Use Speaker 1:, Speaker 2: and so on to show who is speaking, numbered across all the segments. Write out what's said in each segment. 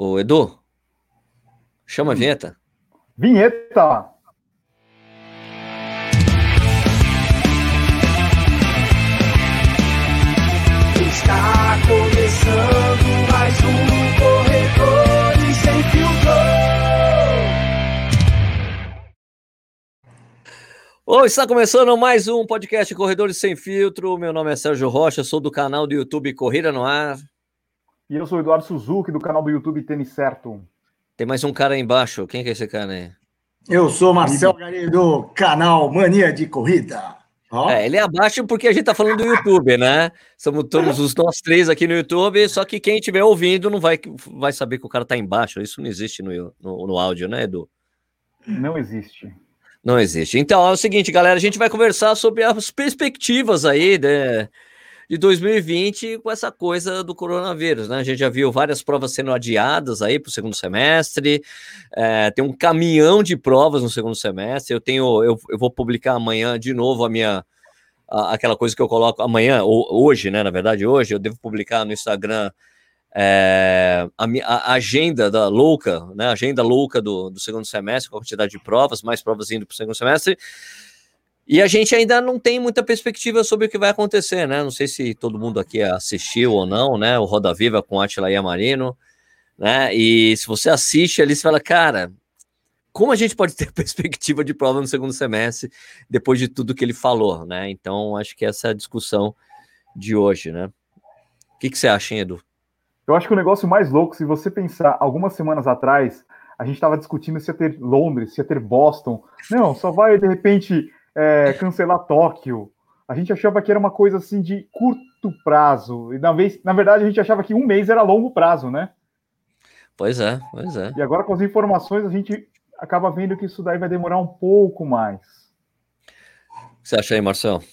Speaker 1: Ô, Edu, chama a hum. vinheta.
Speaker 2: Vinheta!
Speaker 3: Está começando mais um Corredores Sem Filtro.
Speaker 1: Oi, está começando mais um podcast Corredores Sem Filtro. Meu nome é Sérgio Rocha, sou do canal do YouTube Corrida no Ar.
Speaker 2: E eu sou o Eduardo Suzuki, do canal do YouTube Tênis Certo.
Speaker 1: Tem mais um cara aí embaixo. Quem que é esse cara aí?
Speaker 4: Eu sou Marcel Gari, do canal Mania de Corrida.
Speaker 1: Oh. É, ele é abaixo porque a gente tá falando do YouTube, né? Somos todos os nós três aqui no YouTube, só que quem estiver ouvindo não vai, vai saber que o cara tá embaixo. Isso não existe no, no, no áudio, né, Edu?
Speaker 2: Não existe.
Speaker 1: Não existe. Então, é o seguinte, galera, a gente vai conversar sobre as perspectivas aí, né? de 2020 com essa coisa do coronavírus, né? A gente já viu várias provas sendo adiadas aí para o segundo semestre, é, tem um caminhão de provas no segundo semestre. Eu tenho, eu, eu vou publicar amanhã de novo a minha a, aquela coisa que eu coloco amanhã, ou, hoje, né? Na verdade, hoje eu devo publicar no Instagram é, a, a, agenda da louca, né? A agenda louca do, do segundo semestre, com a quantidade de provas, mais provas indo para o segundo semestre. E a gente ainda não tem muita perspectiva sobre o que vai acontecer, né? Não sei se todo mundo aqui assistiu ou não, né? O Roda Viva com Atila Yamarino, né? E se você assiste ali, você fala, cara, como a gente pode ter perspectiva de prova no segundo semestre depois de tudo que ele falou, né? Então, acho que essa é a discussão de hoje, né? O que, que você acha, hein, Edu?
Speaker 2: Eu acho que o negócio mais louco, se você pensar algumas semanas atrás, a gente estava discutindo se ia ter Londres, se ia ter Boston. Não, só vai de repente é, cancelar Tóquio. A gente achava que era uma coisa assim de curto prazo. E na, vez, na verdade, a gente achava que um mês era longo prazo, né?
Speaker 1: Pois é, pois é.
Speaker 2: E agora com as informações, a gente acaba vendo que isso daí vai demorar um pouco mais.
Speaker 1: O que você acha aí, Marcelo?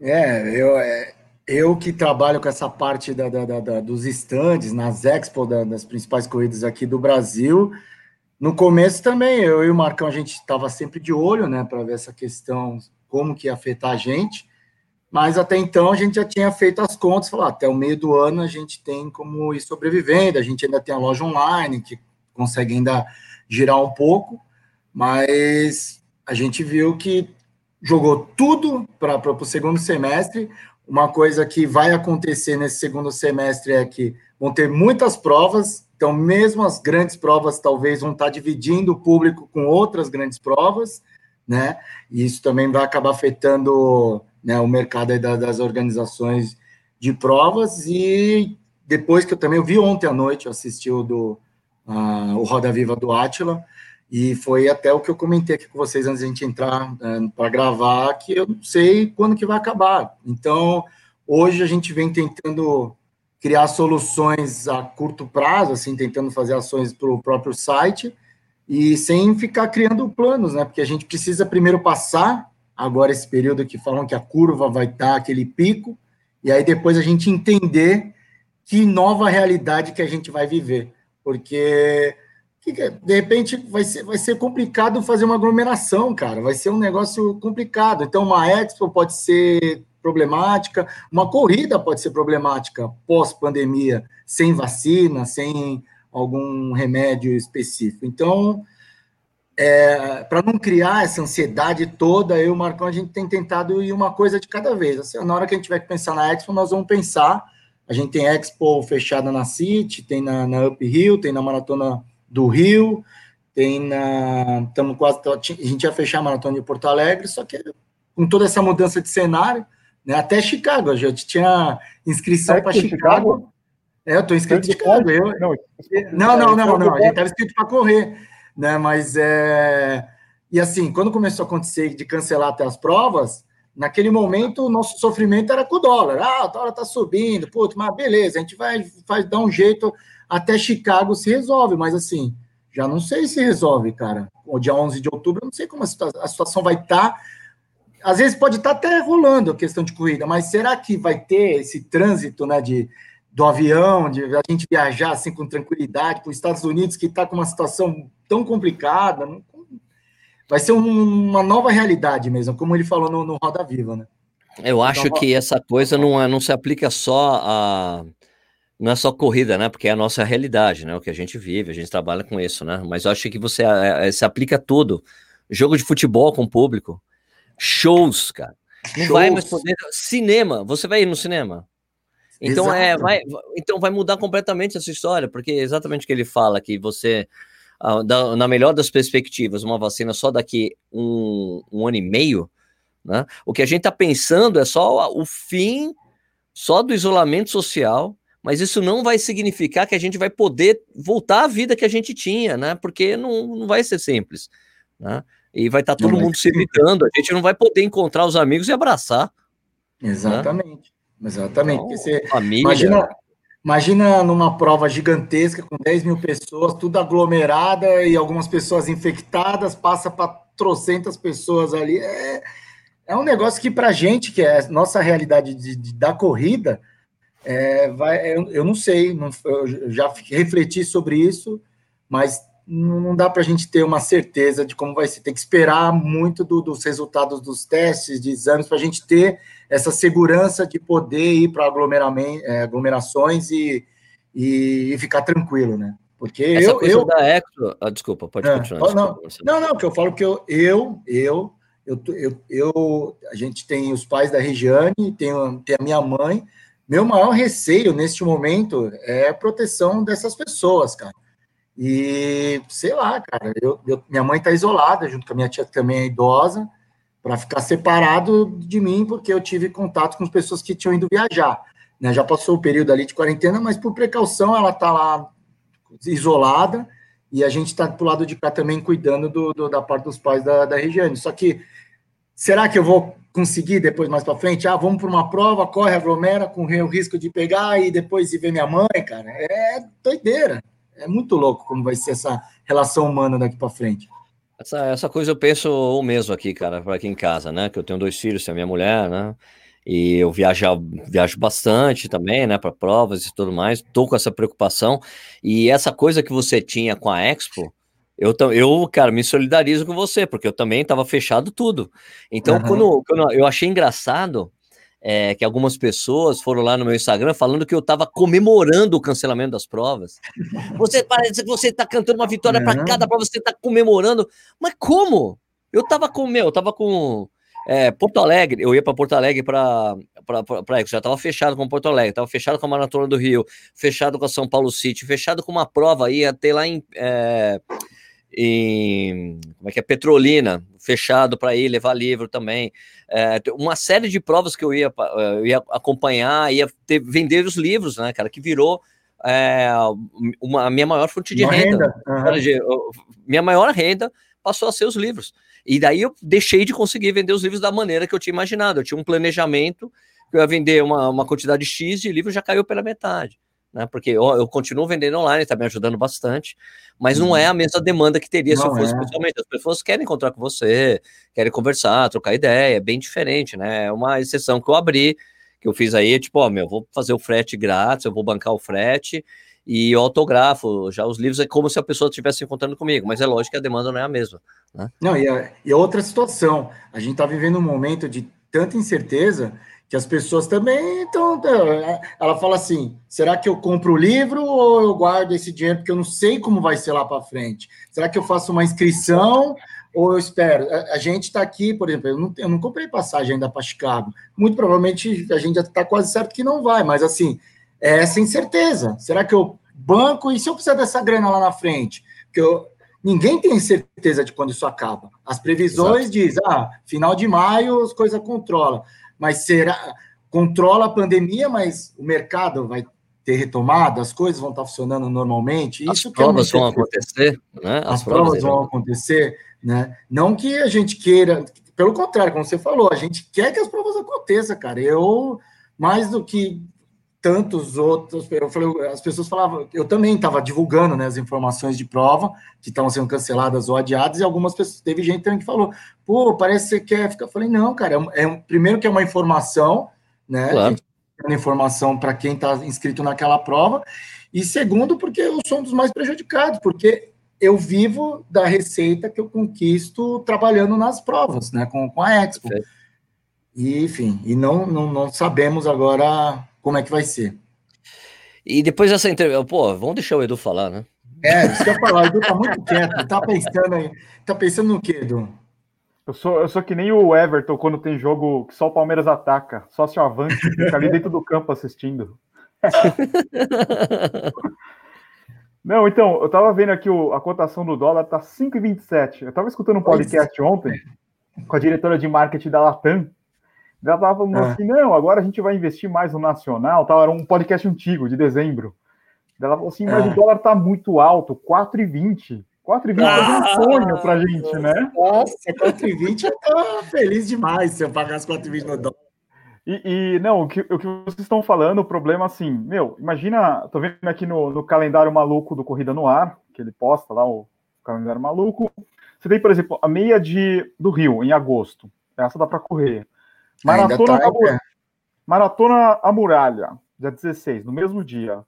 Speaker 4: É, eu, é, eu que trabalho com essa parte da, da, da dos estandes, nas Expo das principais corridas aqui do Brasil, no começo também, eu e o Marcão, a gente estava sempre de olho, né, para ver essa questão, como que ia afetar a gente, mas até então a gente já tinha feito as contas, falar, ah, até o meio do ano a gente tem como ir sobrevivendo, a gente ainda tem a loja online, que consegue ainda girar um pouco, mas a gente viu que jogou tudo para o segundo semestre, uma coisa que vai acontecer nesse segundo semestre é que vão ter muitas provas, então, mesmo as grandes provas talvez vão estar dividindo o público com outras grandes provas, né? E isso também vai acabar afetando né, o mercado das organizações de provas. E depois que eu também eu vi ontem à noite, eu assisti o do uh, o Roda Viva do Átila, e foi até o que eu comentei aqui com vocês antes de a gente entrar uh, para gravar, que eu não sei quando que vai acabar. Então, hoje a gente vem tentando criar soluções a curto prazo, assim, tentando fazer ações para o próprio site e sem ficar criando planos, né? Porque a gente precisa primeiro passar agora esse período que falam que a curva vai estar aquele pico e aí depois a gente entender que nova realidade que a gente vai viver, porque de repente vai ser, vai ser complicado fazer uma aglomeração, cara, vai ser um negócio complicado. Então, uma expo pode ser problemática, uma corrida pode ser problemática pós-pandemia, sem vacina, sem algum remédio específico. Então, é, para não criar essa ansiedade toda, eu e o Marcão, a gente tem tentado ir uma coisa de cada vez. Assim, na hora que a gente tiver que pensar na Expo, nós vamos pensar. A gente tem Expo fechada na City, tem na, na Up Rio, tem na Maratona do Rio, tem na. Estamos quase. A gente ia fechar a Maratona de Porto Alegre, só que com toda essa mudança de cenário, né? Até Chicago, a gente tinha inscrição para Chicago. Chicago. É, eu estou inscrito em Chicago. Eu... Não, não, não, não, A gente estava inscrito para correr, né? Mas é. E assim, quando começou a acontecer de cancelar até as provas, naquele momento o nosso sofrimento era com o dólar. Ah, o dólar está subindo, putz, mas beleza, a gente vai, vai dar um jeito até Chicago se resolve, mas assim, já não sei se resolve, cara. O dia 11 de outubro, eu não sei como a, situação, a situação vai estar. Tá às vezes pode estar até rolando a questão de corrida, mas será que vai ter esse trânsito, né, de do avião, de a gente viajar assim com tranquilidade para os Estados Unidos, que está com uma situação tão complicada? Vai ser um, uma nova realidade mesmo, como ele falou no, no Roda Viva, né?
Speaker 1: Eu acho então, que essa coisa não, é, não se aplica só a não é só corrida, né? Porque é a nossa realidade, né? O que a gente vive, a gente trabalha com isso, né? Mas eu acho que você é, é, se aplica tudo. Jogo de futebol com o público, shows, cara. Não shows. vai mais poder. Cinema, você vai ir no cinema? Então é, vai, então vai mudar completamente essa história, porque é exatamente o que ele fala, que você, na melhor das perspectivas, uma vacina só daqui um, um ano e meio, né? O que a gente está pensando é só o fim só do isolamento social, mas isso não vai significar que a gente vai poder voltar à vida que a gente tinha, né? Porque não, não vai ser simples, né? E vai estar tá todo não mundo se irritando, a gente não vai poder encontrar os amigos e abraçar.
Speaker 4: Exatamente, né? exatamente. Então, você, família... Imagina, imagina numa prova gigantesca com 10 mil pessoas, tudo aglomerada e algumas pessoas infectadas, passa para trocentas pessoas ali. É, é um negócio que, para a gente, que é nossa realidade de, de da corrida, é, vai, eu, eu, não sei, não, eu já refleti sobre isso, mas não dá para a gente ter uma certeza de como vai ser. Tem que esperar muito do, dos resultados dos testes, de exames, para a gente ter essa segurança de poder ir para é, aglomerações e, e, e, ficar tranquilo, né? Porque essa eu, eu
Speaker 1: da Exo, ah, desculpa, pode é, continuar.
Speaker 4: Desculpa, não, não, não, que eu falo que eu, eu, eu, eu, eu, eu, a gente tem os pais da Regiane, tem, tem a minha mãe, meu maior receio neste momento é a proteção dessas pessoas, cara. E sei lá, cara, eu, eu minha mãe está isolada, junto com a minha tia que também é idosa, para ficar separado de mim, porque eu tive contato com as pessoas que tinham ido viajar. Né? Já passou o período ali de quarentena, mas por precaução ela está lá isolada e a gente está do lado de cá também cuidando do, do, da parte dos pais da, da Regiane. Só que será que eu vou conseguir depois mais para frente, ah, vamos para uma prova, corre, aglomera, com o risco de pegar e depois ir ver minha mãe, cara. É doideira. É muito louco como vai ser essa relação humana daqui para frente.
Speaker 1: Essa, essa coisa eu penso o mesmo aqui, cara, para aqui em casa, né? Que eu tenho dois filhos, tem a minha mulher, né? E eu viajo, viajo bastante também, né, para provas e tudo mais. Tô com essa preocupação. E essa coisa que você tinha com a Expo, eu, eu, cara, me solidarizo com você, porque eu também estava fechado tudo. Então, uhum. quando, quando, eu achei engraçado é, que algumas pessoas foram lá no meu Instagram falando que eu estava comemorando o cancelamento das provas. Você parece que você está cantando uma vitória para cada prova, você está comemorando. Mas como? Eu estava com, meu, eu estava com é, Porto Alegre, eu ia para Porto Alegre para já estava fechado com Porto Alegre, estava fechado com a Maratona do Rio, fechado com a São Paulo City, fechado com uma prova, ia ter lá em. É, em como é que é Petrolina, fechado para ir levar livro também. É, uma série de provas que eu ia, eu ia acompanhar, ia ter, vender os livros, né, cara, que virou é, uma, a minha maior fonte de uma renda. renda. Uhum. De, minha maior renda passou a ser os livros. E daí eu deixei de conseguir vender os livros da maneira que eu tinha imaginado. Eu tinha um planejamento que eu ia vender uma, uma quantidade X de livros, já caiu pela metade né? Porque eu, eu continuo vendendo online, está me ajudando bastante, mas não é a uhum. mesma demanda que teria não se eu fosse é. pessoalmente. As pessoas querem encontrar com você, querem conversar, trocar ideia, é bem diferente, né? É uma exceção que eu abri, que eu fiz aí, tipo, ó, meu, vou fazer o frete grátis, eu vou bancar o frete e eu autografo. Já os livros é como se a pessoa estivesse encontrando comigo, mas é lógico que a demanda não é a mesma. Né?
Speaker 4: Não, e, a, e outra situação, a gente está vivendo um momento de tanta incerteza que as pessoas também estão. Ela fala assim: será que eu compro o livro ou eu guardo esse dinheiro porque eu não sei como vai ser lá para frente? Será que eu faço uma inscrição ou eu espero? A, gente está aqui, por exemplo, eu não, eu não comprei passagem ainda para Chicago. Muito provavelmente a gente já está quase certo que não vai, mas assim, é sem certeza. Será que eu banco e se eu precisar dessa grana lá na frente? Porque eu, ninguém tem certeza de quando isso acaba. As previsões dizem, ah, final de maio as coisas controlam mas será controla a pandemia, mas o mercado vai ter retomado, as coisas vão estar funcionando normalmente.
Speaker 1: As Isso provas vão acontecer,
Speaker 4: né? As, as provas, provas vão acontecer, né? Não que a gente queira, pelo contrário, como você falou, a gente quer que as provas aconteçam, cara. Eu mais do que tantos outros. Eu falei, as pessoas falavam, eu também estava divulgando né, as informações de prova que estavam sendo canceladas ou adiadas, e algumas pessoas, teve gente também que falou, pô, parece que você quer ficar. Eu falei, não, cara, é, é primeiro que é uma informação, né? Claro. informação para quem está inscrito naquela prova, e segundo, porque eu sou um dos mais prejudicados, porque eu vivo da receita que eu conquisto trabalhando nas provas, né? Com, com a Expo. E, enfim, e não, não, não sabemos agora como é que vai ser.
Speaker 1: E depois dessa entrevista, pô, vamos deixar o Edu falar, né?
Speaker 4: É, isso que eu falar, o Edu tá muito quieto, tá pensando aí. Tá pensando no quê, Edu?
Speaker 2: Eu sou, eu sou que nem o Everton quando tem jogo que só o Palmeiras ataca, só se o avante fica ali dentro do campo assistindo. Não, então, eu tava vendo aqui o, a cotação do dólar tá 5,27. Eu tava escutando um podcast ontem com a diretora de marketing da Latam. Falando
Speaker 4: Ah.
Speaker 2: assim: não, agora a gente vai investir mais no nacional. Tal. Era um podcast antigo, de dezembro. Ela falou assim: mas
Speaker 4: Ah.
Speaker 2: o dólar tá muito alto, 4,20. 4,20 é um
Speaker 1: Ah.
Speaker 2: sonho pra gente, né?
Speaker 4: Nossa, 4,20 eu tô feliz demais se eu pagasse 4,20 no dólar.
Speaker 2: E, e, não, o que, o que vocês estão falando, o problema assim, meu, imagina, tô vendo aqui no, no calendário maluco do Corrida no Ar, que ele posta lá, o calendário maluco. Você tem, por exemplo, a meia de, do Rio, em agosto. Essa dá para correr. Maratona,
Speaker 4: tá, é.
Speaker 2: Maratona A Muralha, dia 16, no mesmo dia.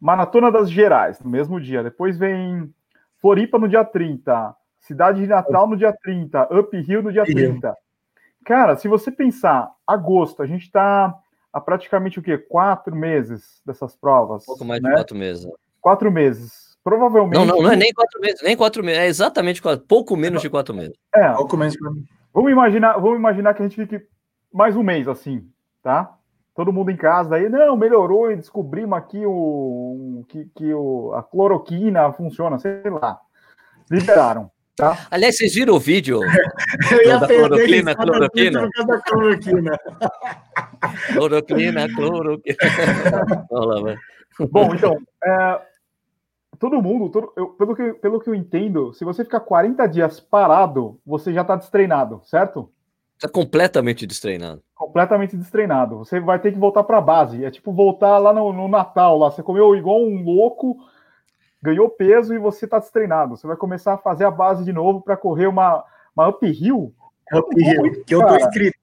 Speaker 2: Maratona das Gerais, no mesmo dia. Depois vem Floripa no dia 30. Cidade de Natal no dia 30. Up Hill no dia
Speaker 4: Up Hill.
Speaker 2: 30. Cara, se você pensar, agosto, a gente está há praticamente o quê? Quatro meses dessas provas.
Speaker 1: Um pouco mais de
Speaker 2: né?
Speaker 1: quatro meses.
Speaker 2: Quatro meses. Provavelmente.
Speaker 1: Não, não, não é nem quatro meses, nem quatro meses, é exatamente quatro, pouco menos de quatro meses.
Speaker 2: É,
Speaker 4: Pouco menos.
Speaker 2: Vamos imaginar, vamos imaginar que a gente fique mais um mês assim, tá? Todo mundo em casa aí, não, melhorou e descobrimos aqui o que, que o, a cloroquina funciona, sei lá. Liberaram, tá?
Speaker 1: Aliás, vocês viram o vídeo?
Speaker 4: Eu ia
Speaker 1: Da cloroquina, cloroquina.
Speaker 4: da cloroquina.
Speaker 1: Cloroquina, cloroquina. Olha lá, vai.
Speaker 2: Bom, então, é, todo mundo, todo- eu- pelo, que, pelo que eu entendo, se você ficar 40 dias parado, você já tá destreinado, certo?
Speaker 1: Tá completamente destreinado.
Speaker 2: completamente destreinado. Você vai ter que voltar para a base. É tipo voltar lá no, no Natal, lá você comeu igual um louco, ganhou peso e você tá destreinado. Você vai começar a fazer a base de novo para correr uma, uma uphill.
Speaker 4: Uphill, que eu tô inscrito.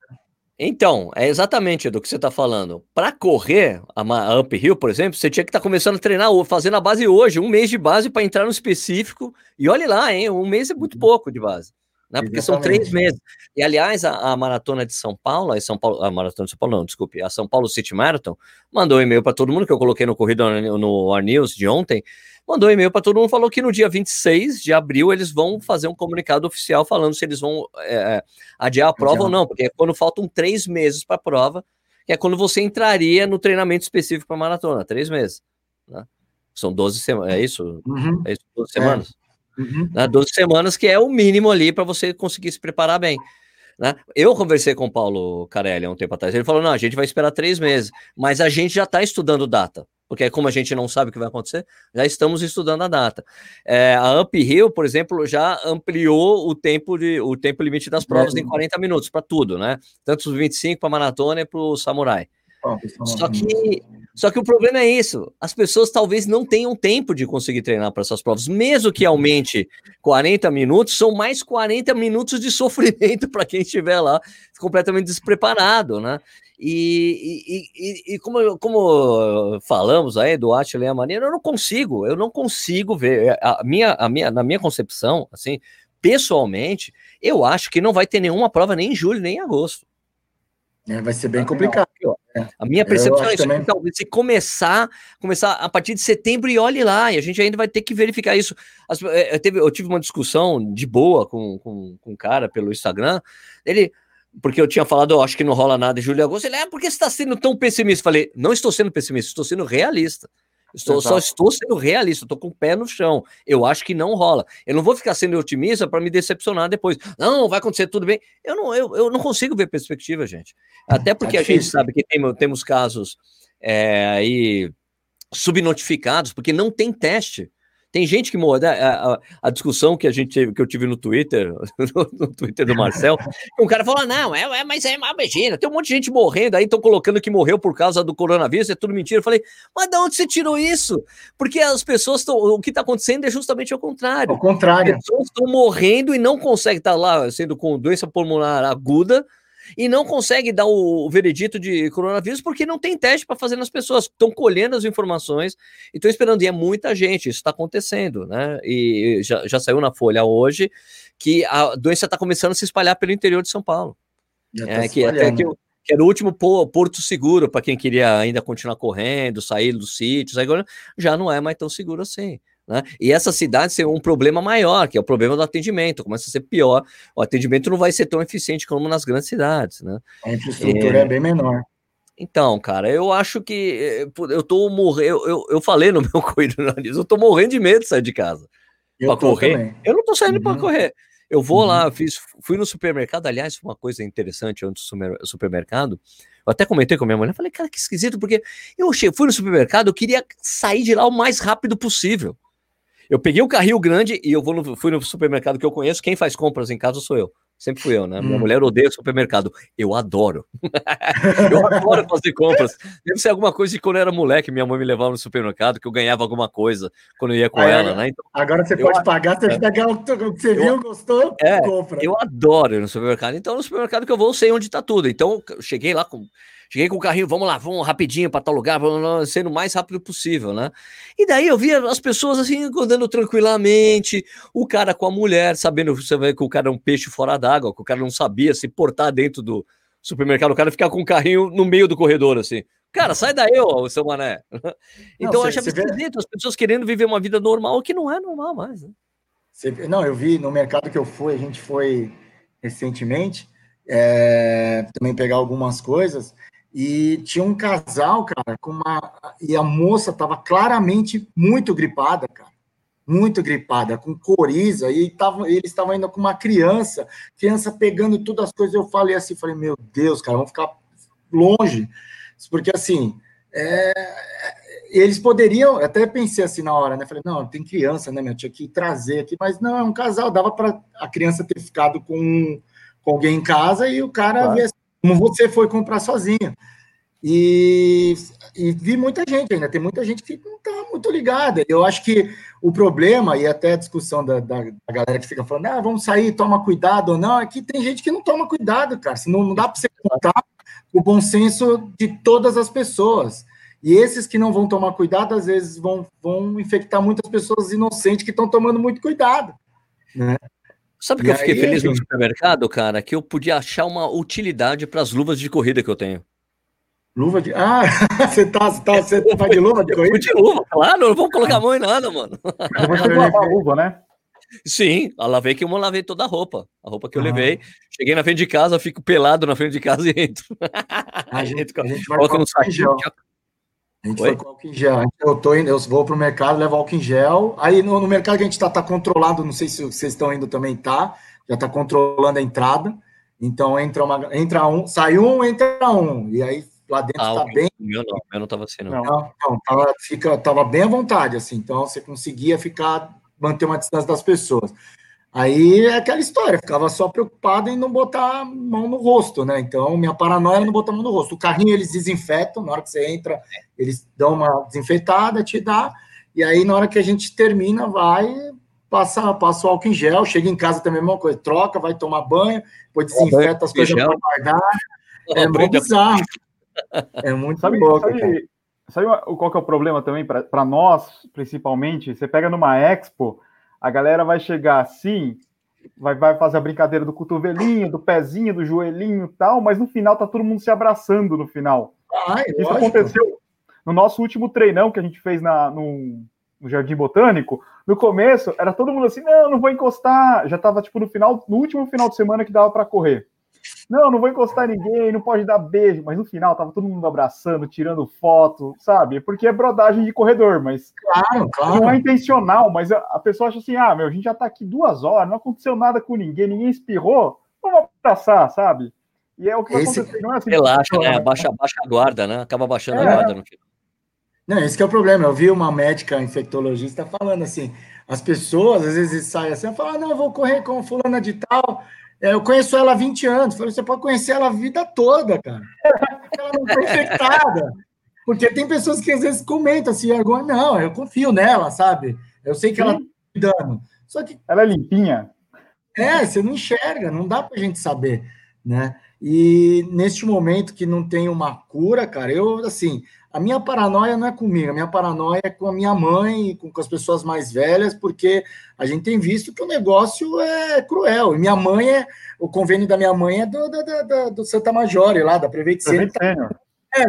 Speaker 1: Então, é exatamente do que você está falando. Para correr a, a uphill, por exemplo, você tinha que estar começando a treinar, fazendo a base hoje, um mês de base para entrar no específico. E olhe lá, hein? Um mês é muito pouco de base. Né? Porque são três
Speaker 4: Exatamente.
Speaker 1: meses. E, aliás, a, a maratona de São Paulo, a São Paulo, a maratona de São Paulo, não, desculpe, a São Paulo City Marathon, mandou um e-mail para todo mundo que eu coloquei no Corrida no, no News de ontem. Mandou um e-mail para todo mundo, falou que no dia 26 de abril eles vão fazer um comunicado oficial falando se eles vão é, adiar a prova
Speaker 4: Adiar.
Speaker 1: ou não, porque é quando faltam três meses para a prova, que é quando você entraria no treinamento específico para maratona, três meses. Né? São 12 semanas, é isso?
Speaker 4: Uhum,
Speaker 1: É isso? 12
Speaker 4: É.
Speaker 1: semanas?
Speaker 4: uhum.
Speaker 1: né, 12 semanas, que é o mínimo ali para você conseguir se preparar bem. Né? Eu conversei com o Paulo Carelli há um tempo atrás. Ele falou: não, a gente vai esperar três meses, mas a gente já está estudando data. Porque como a gente não sabe o que vai acontecer, já estamos estudando a data. É, a Uphill, por exemplo, já ampliou o tempo, de, o tempo limite das provas em 40 minutos para tudo, né? Tanto os 25 para maratona e para o samurai. Só que, só que o problema é isso. As pessoas talvez não tenham tempo de conseguir treinar para essas provas. Mesmo que aumente 40 minutos, são mais 40 minutos de sofrimento para quem estiver lá completamente despreparado, né? E, e, e, e como, como falamos aí do Atila e a maneira, eu não consigo, eu não consigo ver. A minha, a minha, na minha concepção, assim, pessoalmente, eu acho que não vai ter nenhuma prova nem em julho, nem em agosto.
Speaker 4: É, vai ser bem complicado.
Speaker 1: A minha percepção é isso.
Speaker 4: também.
Speaker 1: Talvez se começar, começar a partir de setembro e olhe lá, e a gente ainda vai ter que verificar isso. É, eu, teve- eu tive uma discussão de boa com, com, com um cara pelo Instagram. Ele, porque eu tinha falado, eu acho que não rola nada em julho e agosto. Ele, é, por que você está sendo tão pessimista? Falei, não estou sendo pessimista, estou sendo realista. Estou, só estou sendo realista, estou com o pé no chão. Eu acho que não rola. Eu não vou ficar sendo otimista para me decepcionar depois. Não, vai acontecer tudo bem. Eu não, eu, eu não consigo ver perspectiva, gente. Até porque a gente sabe que tem- temos casos é, aí subnotificados, porque não tem teste. Tem gente que morre. né? A, a- a discussão que a gente teve, que eu tive no Twitter, no, Twitter do Marcel, um cara falou: não, é, é, mas é uma imagina, tem um monte de gente morrendo, aí estão colocando que morreu por causa do coronavírus, é tudo mentira. Eu falei, mas de onde você tirou isso? Porque as pessoas estão. O que está acontecendo é justamente o contrário.
Speaker 4: Ao contrário.
Speaker 1: Pessoas estão morrendo e não conseguem estar lá sendo com doença pulmonar aguda e não consegue dar o, o veredito de coronavírus porque não tem teste para fazer nas pessoas. Estão colhendo as informações e estão esperando. E é muita gente, isso está acontecendo, né? E já, já saiu na Folha hoje que a doença está começando a se espalhar pelo interior de São Paulo.
Speaker 4: Já tá
Speaker 1: É,
Speaker 4: se
Speaker 1: que, até
Speaker 4: espalhando.
Speaker 1: que, que era o último porto seguro para quem queria ainda continuar correndo, sair dos sítios, agora já não é mais tão seguro assim. Né? E essa cidade tem um problema maior, que é o problema do atendimento, começa a ser pior, o atendimento não vai ser tão eficiente como nas grandes cidades. Né?
Speaker 4: A infraestrutura é, é bem menor.
Speaker 1: Então, cara, eu acho que eh, eu tô morrendo. Eu, eu, eu, falei no meu corrido eu tô morrendo de medo de sair de casa. para correr. Também. Eu não tô saindo uhum. para correr. Eu vou uhum. lá, fiz, fui no supermercado, aliás, uma coisa interessante antes do supermercado. Eu até comentei com a minha mulher, falei, cara, que esquisito, porque eu fui no supermercado, eu queria sair de lá o mais rápido possível. Eu peguei o carrinho grande e eu vou no, fui no supermercado que eu conheço. Quem faz compras em casa sou eu. Sempre fui eu, né? Minha hum. mulher odeia supermercado. Eu adoro. eu adoro fazer compras. Deve ser alguma coisa de quando eu era moleque, minha mãe me levava no supermercado, que eu ganhava alguma coisa quando eu ia com ah, ela, né?
Speaker 4: Então, agora você pode pagar, você é, pegar o que você viu, gostou,
Speaker 1: é, compra. Eu adoro ir no supermercado. Então, no supermercado que eu vou, eu sei onde tá tudo. Então, eu cheguei lá com Cheguei com o carrinho, vamos lá, vamos rapidinho para tal lugar, vamos sendo o mais rápido possível, né? E daí eu via as pessoas assim andando tranquilamente, o cara com a mulher, sabendo você vê que o cara é um peixe fora d'água, que o cara não sabia se portar dentro do supermercado, o cara ficar com o carrinho no meio do corredor assim. Cara, sai daí, ô, seu mané. Então não, eu achava esquisito as pessoas querendo viver uma vida normal, que não é normal mais. Né?
Speaker 4: Não, eu vi no mercado que eu fui, a gente foi recentemente, é... também pegar algumas coisas. E tinha um casal, cara, com uma. E a moça estava claramente muito gripada, cara. Muito gripada, com coriza, e tava, eles estavam indo com uma criança, criança pegando todas as coisas. Eu falei assim, falei, meu Deus, cara, vamos ficar longe. Porque assim, é, eles poderiam, até pensei assim na hora, né? Falei, não, tem criança, né, meu? Tinha que trazer aqui, mas não, é um casal, dava para a criança ter ficado com, com alguém em casa e o cara claro. Como você foi comprar sozinha. E, e, vi muita gente ainda, tem muita gente que não está muito ligada. Eu acho que o problema, e até a discussão da, da, da, galera que fica falando, ah, vamos sair, toma cuidado ou não, é que tem gente que não toma cuidado, cara. Senão não dá para você contar o bom senso de todas as pessoas. E esses que não vão tomar cuidado, às vezes vão, vão infectar muitas pessoas inocentes que estão tomando muito cuidado. Né?
Speaker 1: Sabe que eu fiquei feliz no supermercado, cara? Que eu podia achar uma utilidade para as luvas de corrida que eu tenho.
Speaker 4: Luva de. Ah, você tá, você tá, você tá de luva de corrida?
Speaker 1: de luva, claro, não vou colocar a mão em nada, mano.
Speaker 2: Você lavar a luva, né?
Speaker 1: Sim, a lavei que eu lavei toda a roupa. A roupa que eu levei. Cheguei na frente de casa, fico pelado na frente de casa e entro.
Speaker 4: A gente, a gente vai coloca no saquinho. A gente Oi? foi com álcool em gel. Eu, tô indo, eu vou pro mercado, levo álcool em gel. Aí no, no mercado que a gente tá, tá controlado, não sei se vocês estão indo também, tá? Já tá controlando a entrada. Então entra, uma, entra um, sai um, entra um. E aí lá dentro ah, tá bem.
Speaker 1: Meu não, meu não tava assim, não.
Speaker 4: Não, não tava, fica, tava bem à vontade, assim. Então você conseguia ficar, manter uma distância das pessoas. Aí é aquela história, ficava só preocupado em não botar a mão no rosto, né? Então, minha paranoia era não botar a mão no rosto. O carrinho eles desinfetam, na hora que você entra, eles dão uma desinfetada, te dá, e aí na hora que a gente termina, vai, passa, passa o álcool em gel, chega em casa também a mesma coisa, troca, vai tomar banho, depois desinfeta as coisas para guardar. É muito bizarro. É muito
Speaker 2: sabe,
Speaker 4: louco.
Speaker 2: Sabe, sabe qual que é o problema também para nós, principalmente? Você pega numa expo a galera vai chegar assim, vai, vai fazer a brincadeira do cotovelinho, do pezinho, do joelhinho e tal, mas no final tá todo mundo se abraçando no final.
Speaker 4: Ai,
Speaker 2: Isso lógico. aconteceu no nosso último treinão que a gente fez na, no, no Jardim Botânico. No começo, era todo mundo assim, não, não vou encostar. Já tava, tipo, no final, no último final de semana que dava para correr. Não, não vou encostar ninguém, não pode dar beijo, mas no final tava todo mundo abraçando, tirando foto, sabe? Porque é brodagem de corredor, mas
Speaker 4: claro, claro.
Speaker 2: não é intencional, mas a pessoa acha assim: ah, meu, a gente já tá aqui duas horas, não aconteceu nada com ninguém, ninguém espirrou, vamos abraçar, sabe?
Speaker 1: E é o que vai Esse... acontecer, não é assim. Relaxa, né? Baixa, baixa a guarda, né? Acaba baixando é. a guarda no final.
Speaker 4: Não, esse que é o problema. Eu vi uma médica infectologista falando assim: as pessoas às vezes saem assim, falam, ah, não, eu vou correr com fulana de tal, eu conheço ela há 20 anos. Falei, você pode conhecer ela a vida toda, cara. Ela não está infectada. Porque tem pessoas que às vezes comentam assim, agora, não, eu confio nela, sabe? Eu sei que Sim. ela está cuidando. Só que.
Speaker 2: Ela é limpinha.
Speaker 4: É, você não enxerga, não dá para a gente saber, né? E neste momento que não tem uma cura, cara, eu, assim, a minha paranoia não é comigo, a minha paranoia é com a minha mãe, com, com as pessoas mais velhas, porque a gente tem visto que o negócio é cruel. E minha mãe é. O convênio da minha mãe é do, do, do, do Santa Majore, lá, da Prevent Senior. É,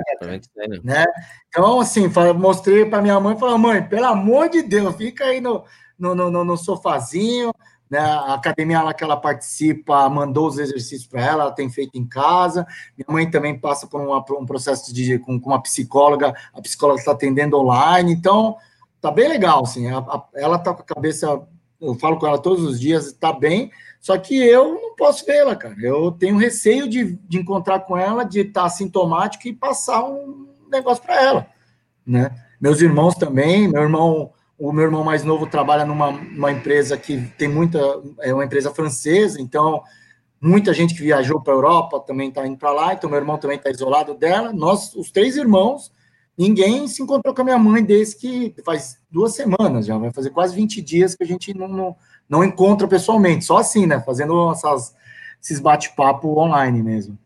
Speaker 4: né? Então, assim, mostrei para minha mãe e falei, mãe, pelo amor de Deus, fica aí no, no, no, no sofazinho, né? A academia lá que ela participa mandou os exercícios para ela, ela tem feito em casa. Minha mãe também passa por, uma, por um processo de com, com, uma psicóloga, a psicóloga está atendendo online, então tá bem legal, assim. A, a, ela tá com a cabeça, eu falo com ela todos os dias, está bem. Só que eu não posso vê-la, cara. Eu tenho receio de, de encontrar com ela, de estar tá sintomático e passar um negócio para ela, né? Meus irmãos também, meu irmão, o meu irmão mais novo trabalha numa, numa empresa que tem muita, é uma empresa francesa, então muita gente que viajou para a Europa também está indo para lá, então meu irmão também está isolado dela. Nós, os três irmãos, ninguém se encontrou com a minha mãe desde que faz duas semanas já, vai fazer quase 20 dias que a gente não, não não encontra pessoalmente, só assim, né? Fazendo essas, esses bate-papo online mesmo.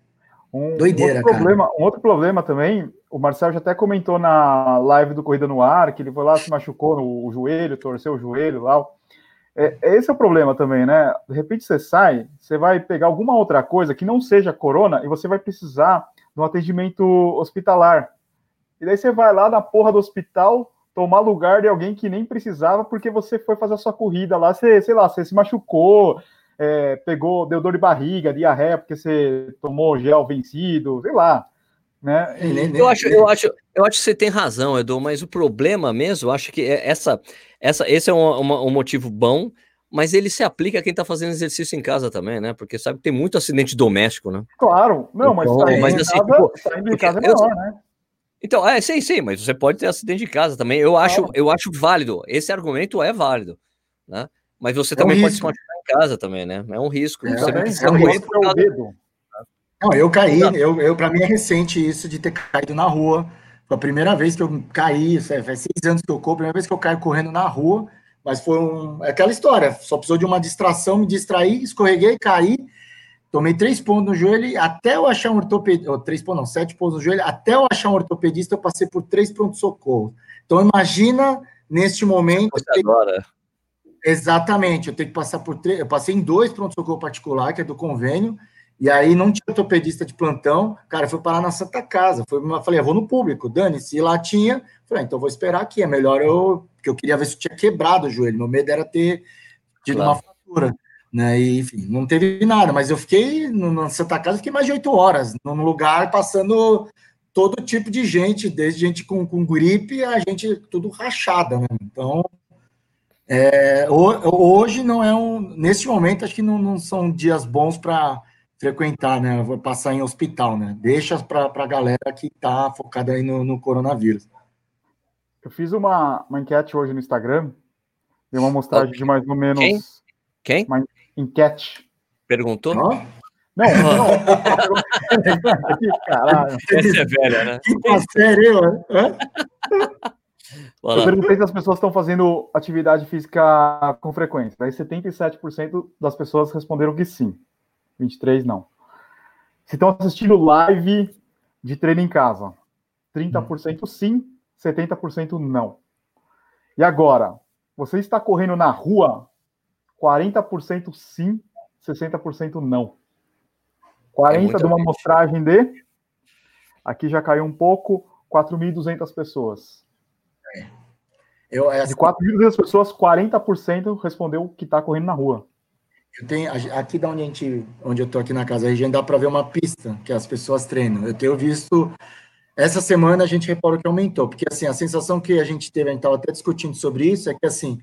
Speaker 2: Um, Doideira, um outro problema, Um outro problema também, o Marcelo já até comentou na live do Corrida no Ar, que ele foi lá, se machucou no joelho, torceu o joelho lá. É, esse é o problema também, né? De repente você sai, você vai pegar alguma outra coisa que não seja corona e você vai precisar de um atendimento hospitalar. E daí você vai lá na porra do hospital, tomar lugar de alguém que nem precisava porque você foi fazer a sua corrida lá, você, sei lá, você se machucou, é, pegou, deu dor de barriga, diarreia, porque você tomou gel vencido, sei lá. Né?
Speaker 1: Eu acho, eu acho, eu acho que você tem razão, Edu, mas o problema mesmo, eu acho que é essa, essa, esse é um, um motivo bom, mas ele se aplica a quem está fazendo exercício em casa também, né? Porque sabe que tem muito acidente doméstico, né?
Speaker 2: Claro, não, mas, então, mas assim, casa, pô, saindo de casa é melhor, né?
Speaker 1: Então, é, sim, sim, mas você pode ter acidente de casa também. Eu acho, eu acho válido. Esse argumento é válido, né? Mas você é também um pode se machucar em casa também, né? É um risco. É, você precisa é um risco
Speaker 4: Não, eu caí, eu, eu para mim é recente isso de ter caído na rua. Foi a primeira vez que eu caí, faz seis anos que eu corro, a primeira vez que eu caio correndo na rua, mas foi um, é aquela história, só precisou de uma distração, me distraí, escorreguei, caí, Tomei três pontos no joelho, até eu achar um ortopedista, três pontos não, sete pontos no joelho, até eu achar um ortopedista, eu passei por três pronto-socorro. Então, imagina, neste momento...
Speaker 1: Agora.
Speaker 4: Exatamente, eu tenho que passar por três, eu passei em dois pronto-socorro particular, que é do convênio, e aí não tinha ortopedista de plantão, cara, foi parar na Santa Casa, foi, eu falei, eu vou no público, dane-se, lá tinha, falei, ah, então vou esperar aqui, é melhor eu, porque eu queria ver se eu tinha quebrado o joelho, meu medo era ter tido claro. uma fratura né? E, enfim, não teve nada, mas eu fiquei na Santa Casa, fiquei mais de oito horas num lugar passando todo tipo de gente, desde gente com, com gripe a gente tudo rachada, né? Então, é, hoje não é um. Nesse momento, acho que não, não são dias bons para frequentar, né? Vou passar em hospital, né? Deixa para a galera que está focada aí no, no, coronavírus.
Speaker 2: Eu fiz uma, uma enquete hoje no Instagram, deu uma amostragem de mais ou menos.
Speaker 1: Quem? Quem?
Speaker 2: Uma enquete.
Speaker 1: Perguntou?
Speaker 2: Não, não. não.
Speaker 1: Caralho. Essa é velha, né?
Speaker 4: Que sério,
Speaker 2: Eu perguntei se as pessoas estão fazendo atividade física com frequência. Daí 77% das pessoas responderam que sim. 23% não. Se estão assistindo live de treino em casa. 30% sim, 70% não. E agora, você está correndo na rua 40% sim, 60% não. 40 é de uma amostragem de. Aqui já caiu um pouco, 4.200 pessoas. É. Eu, essa... De 4.200 pessoas, 40% respondeu que está correndo na rua.
Speaker 4: Tenho, aqui da onde, a gente, onde eu estou aqui na casa, a gente dá para ver uma pista que as pessoas treinam. Eu tenho visto. Essa semana a gente reparou que aumentou, porque assim, a sensação que a gente teve, a gente estava até discutindo sobre isso, é que assim,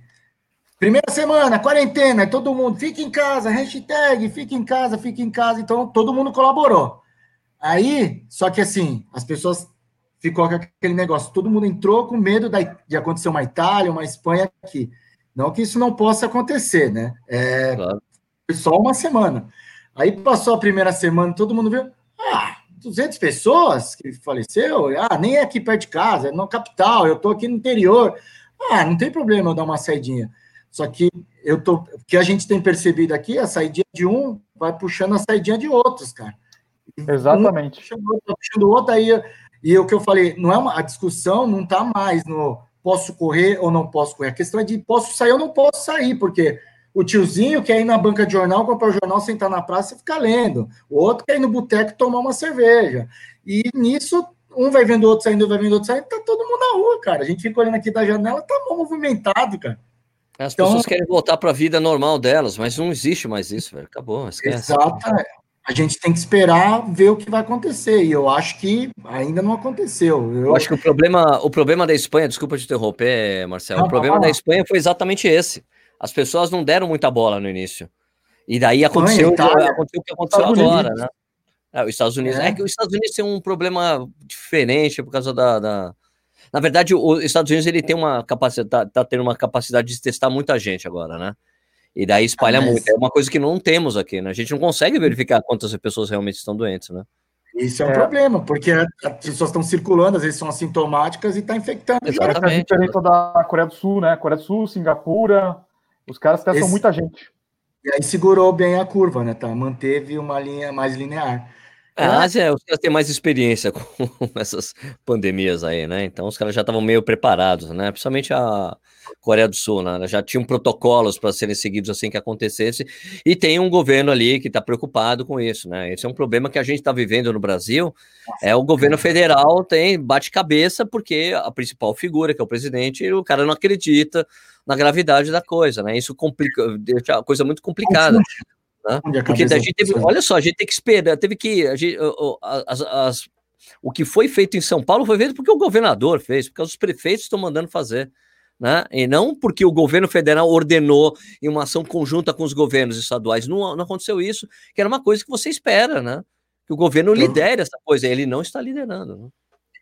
Speaker 4: Primeira semana, quarentena, todo mundo fica em casa, hashtag, fica em casa, fica em casa. Então, todo mundo colaborou. Aí, só que assim, as pessoas ficou com aquele negócio, todo mundo entrou com medo de acontecer uma Itália, uma Espanha aqui. Não que isso não possa acontecer, né? É claro. Só uma semana. Aí passou a primeira semana, todo mundo viu, ah, 200 pessoas que faleceu, ah, nem é aqui perto de casa, é na capital, eu tô aqui no interior. Ah, não tem problema eu dar uma saidinha. Só que eu tô, o que a gente tem percebido aqui, a saidinha de um vai puxando a saidinha de outros, cara.
Speaker 2: Exatamente. Um
Speaker 4: puxando, outro, puxando outro, aí E o que eu falei, não é uma, a discussão não está mais no posso correr ou não posso correr. A questão é de posso sair ou não posso sair, porque o tiozinho quer ir na banca de jornal, comprar o jornal, sentar na praça e ficar lendo. O outro quer ir no boteco tomar uma cerveja. E nisso, um vai vendo o outro saindo, vai vendo o outro saindo, tá todo mundo na rua, cara. A gente fica olhando aqui da janela, tá movimentado, cara.
Speaker 1: As então, pessoas querem voltar para a vida normal delas, mas não existe mais isso, velho. Acabou, esquece.
Speaker 4: Exato. A gente tem que esperar ver o que vai acontecer. E eu acho que ainda não aconteceu.
Speaker 1: Eu, eu acho que o problema, o problema da Espanha, desculpa te interromper, Marcelo. Não, o problema da Espanha foi exatamente esse. As pessoas não deram muita bola no início. E daí aconteceu, aconteceu o que aconteceu agora, né? É, os Estados Unidos. É. é. que os Estados Unidos tem um problema diferente por causa da. da... Na verdade, os Estados Unidos ele tem uma capacidade, tá, tá tendo uma capacidade de testar muita gente agora, né? E daí espalha ah, mas... muito. É uma coisa que não temos aqui, né? A gente não consegue verificar quantas pessoas realmente estão doentes, né?
Speaker 4: Isso é um é. problema, porque as pessoas estão circulando, às vezes são assintomáticas e está infectando.
Speaker 2: Exatamente. É da Coreia do Sul, né? Coreia do Sul, Singapura, os caras testam Esse... muita gente.
Speaker 4: E aí segurou bem a curva, né? Tá? Manteve uma linha mais linear.
Speaker 1: É, a Ásia, os caras têm mais experiência com essas pandemias aí, né? Então os caras já estavam meio preparados, né? Principalmente a Coreia do Sul, né? Já tinham protocolos para serem seguidos assim que acontecesse, e tem um governo ali que está preocupado com isso, né? Esse é um problema que a gente está vivendo no Brasil. É o governo federal tem bate cabeça porque a principal figura, que é o presidente, o cara não acredita na gravidade da coisa, né? Isso complica, deixa a coisa muito complicada. Né? Porque a gente teve, olha só, a gente tem que esperar, teve que. A gente, as, as, o que foi feito em São Paulo foi feito porque o governador fez, porque os prefeitos estão mandando fazer. Né? E não porque o governo federal ordenou em uma ação conjunta com os governos estaduais. Não, não aconteceu isso, que era uma coisa que você espera, né? Que o governo lidere essa coisa, ele não está liderando. Né?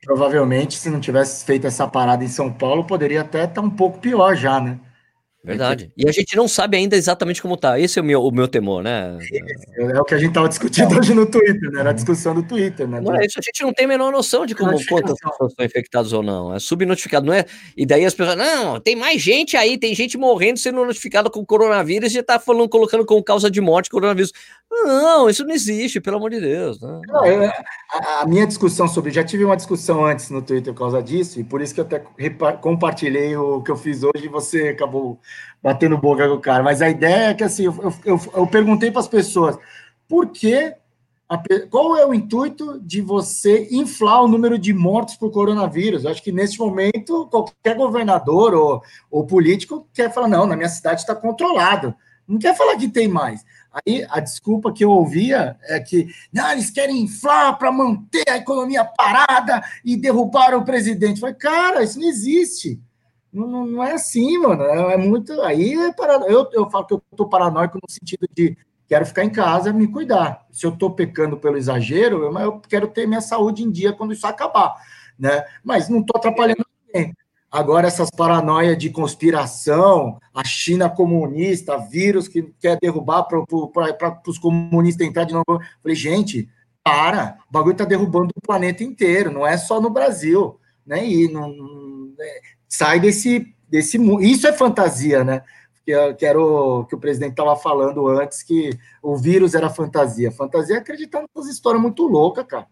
Speaker 4: Provavelmente, se não tivesse feito essa parada em São Paulo, poderia até estar um pouco pior já, né?
Speaker 1: Verdade. E a gente não sabe ainda exatamente como tá. Esse é o meu, o meu temor, né?
Speaker 4: É o que a gente estava discutindo hoje no Twitter, né? Na discussão do Twitter, né?
Speaker 1: Não é isso, a gente não tem a menor noção de como quantas pessoas estão infectadas ou não. É subnotificado, não é? E daí as pessoas, não, tem mais gente aí, tem gente morrendo sendo notificada com coronavírus e já tá falando, colocando como causa de morte coronavírus. Não, isso não existe, pelo amor de Deus. Né? Não,
Speaker 4: eu, a, a, minha discussão sobre. Já tive uma discussão antes no Twitter por causa disso, e por isso que eu até compartilhei o que eu fiz hoje e você acabou batendo boca com o cara. Mas a ideia é que assim, eu, eu, eu perguntei para as pessoas por que. A, qual é o intuito de você inflar o número de mortos por coronavírus? Eu acho que nesse momento qualquer governador ou, ou político quer falar: não, na minha cidade está controlado. Não quer falar que tem mais. Aí a desculpa que eu ouvia é que não, eles querem inflar para manter a economia parada e derrubar o presidente. Eu falei, cara, isso não existe. Não, não, não é assim, mano. É, é muito. Aí é para, eu, eu falo que eu tô paranoico no sentido de quero ficar em casa me cuidar. Se eu tô pecando pelo exagero, eu, eu quero ter minha saúde em dia quando isso acabar. Né? Mas não tô atrapalhando ninguém. Agora, essas paranoias de conspiração, a China comunista, vírus que quer derrubar para os comunistas entrar de novo. falei, gente, para, o bagulho está derrubando o planeta inteiro, não é só no Brasil. Né? E não, é, sai desse, desse mundo. Isso é fantasia, né? Que, que era o que o presidente estava falando antes, que o vírus era fantasia. Fantasia é acreditar nessas histórias muito loucas, cara.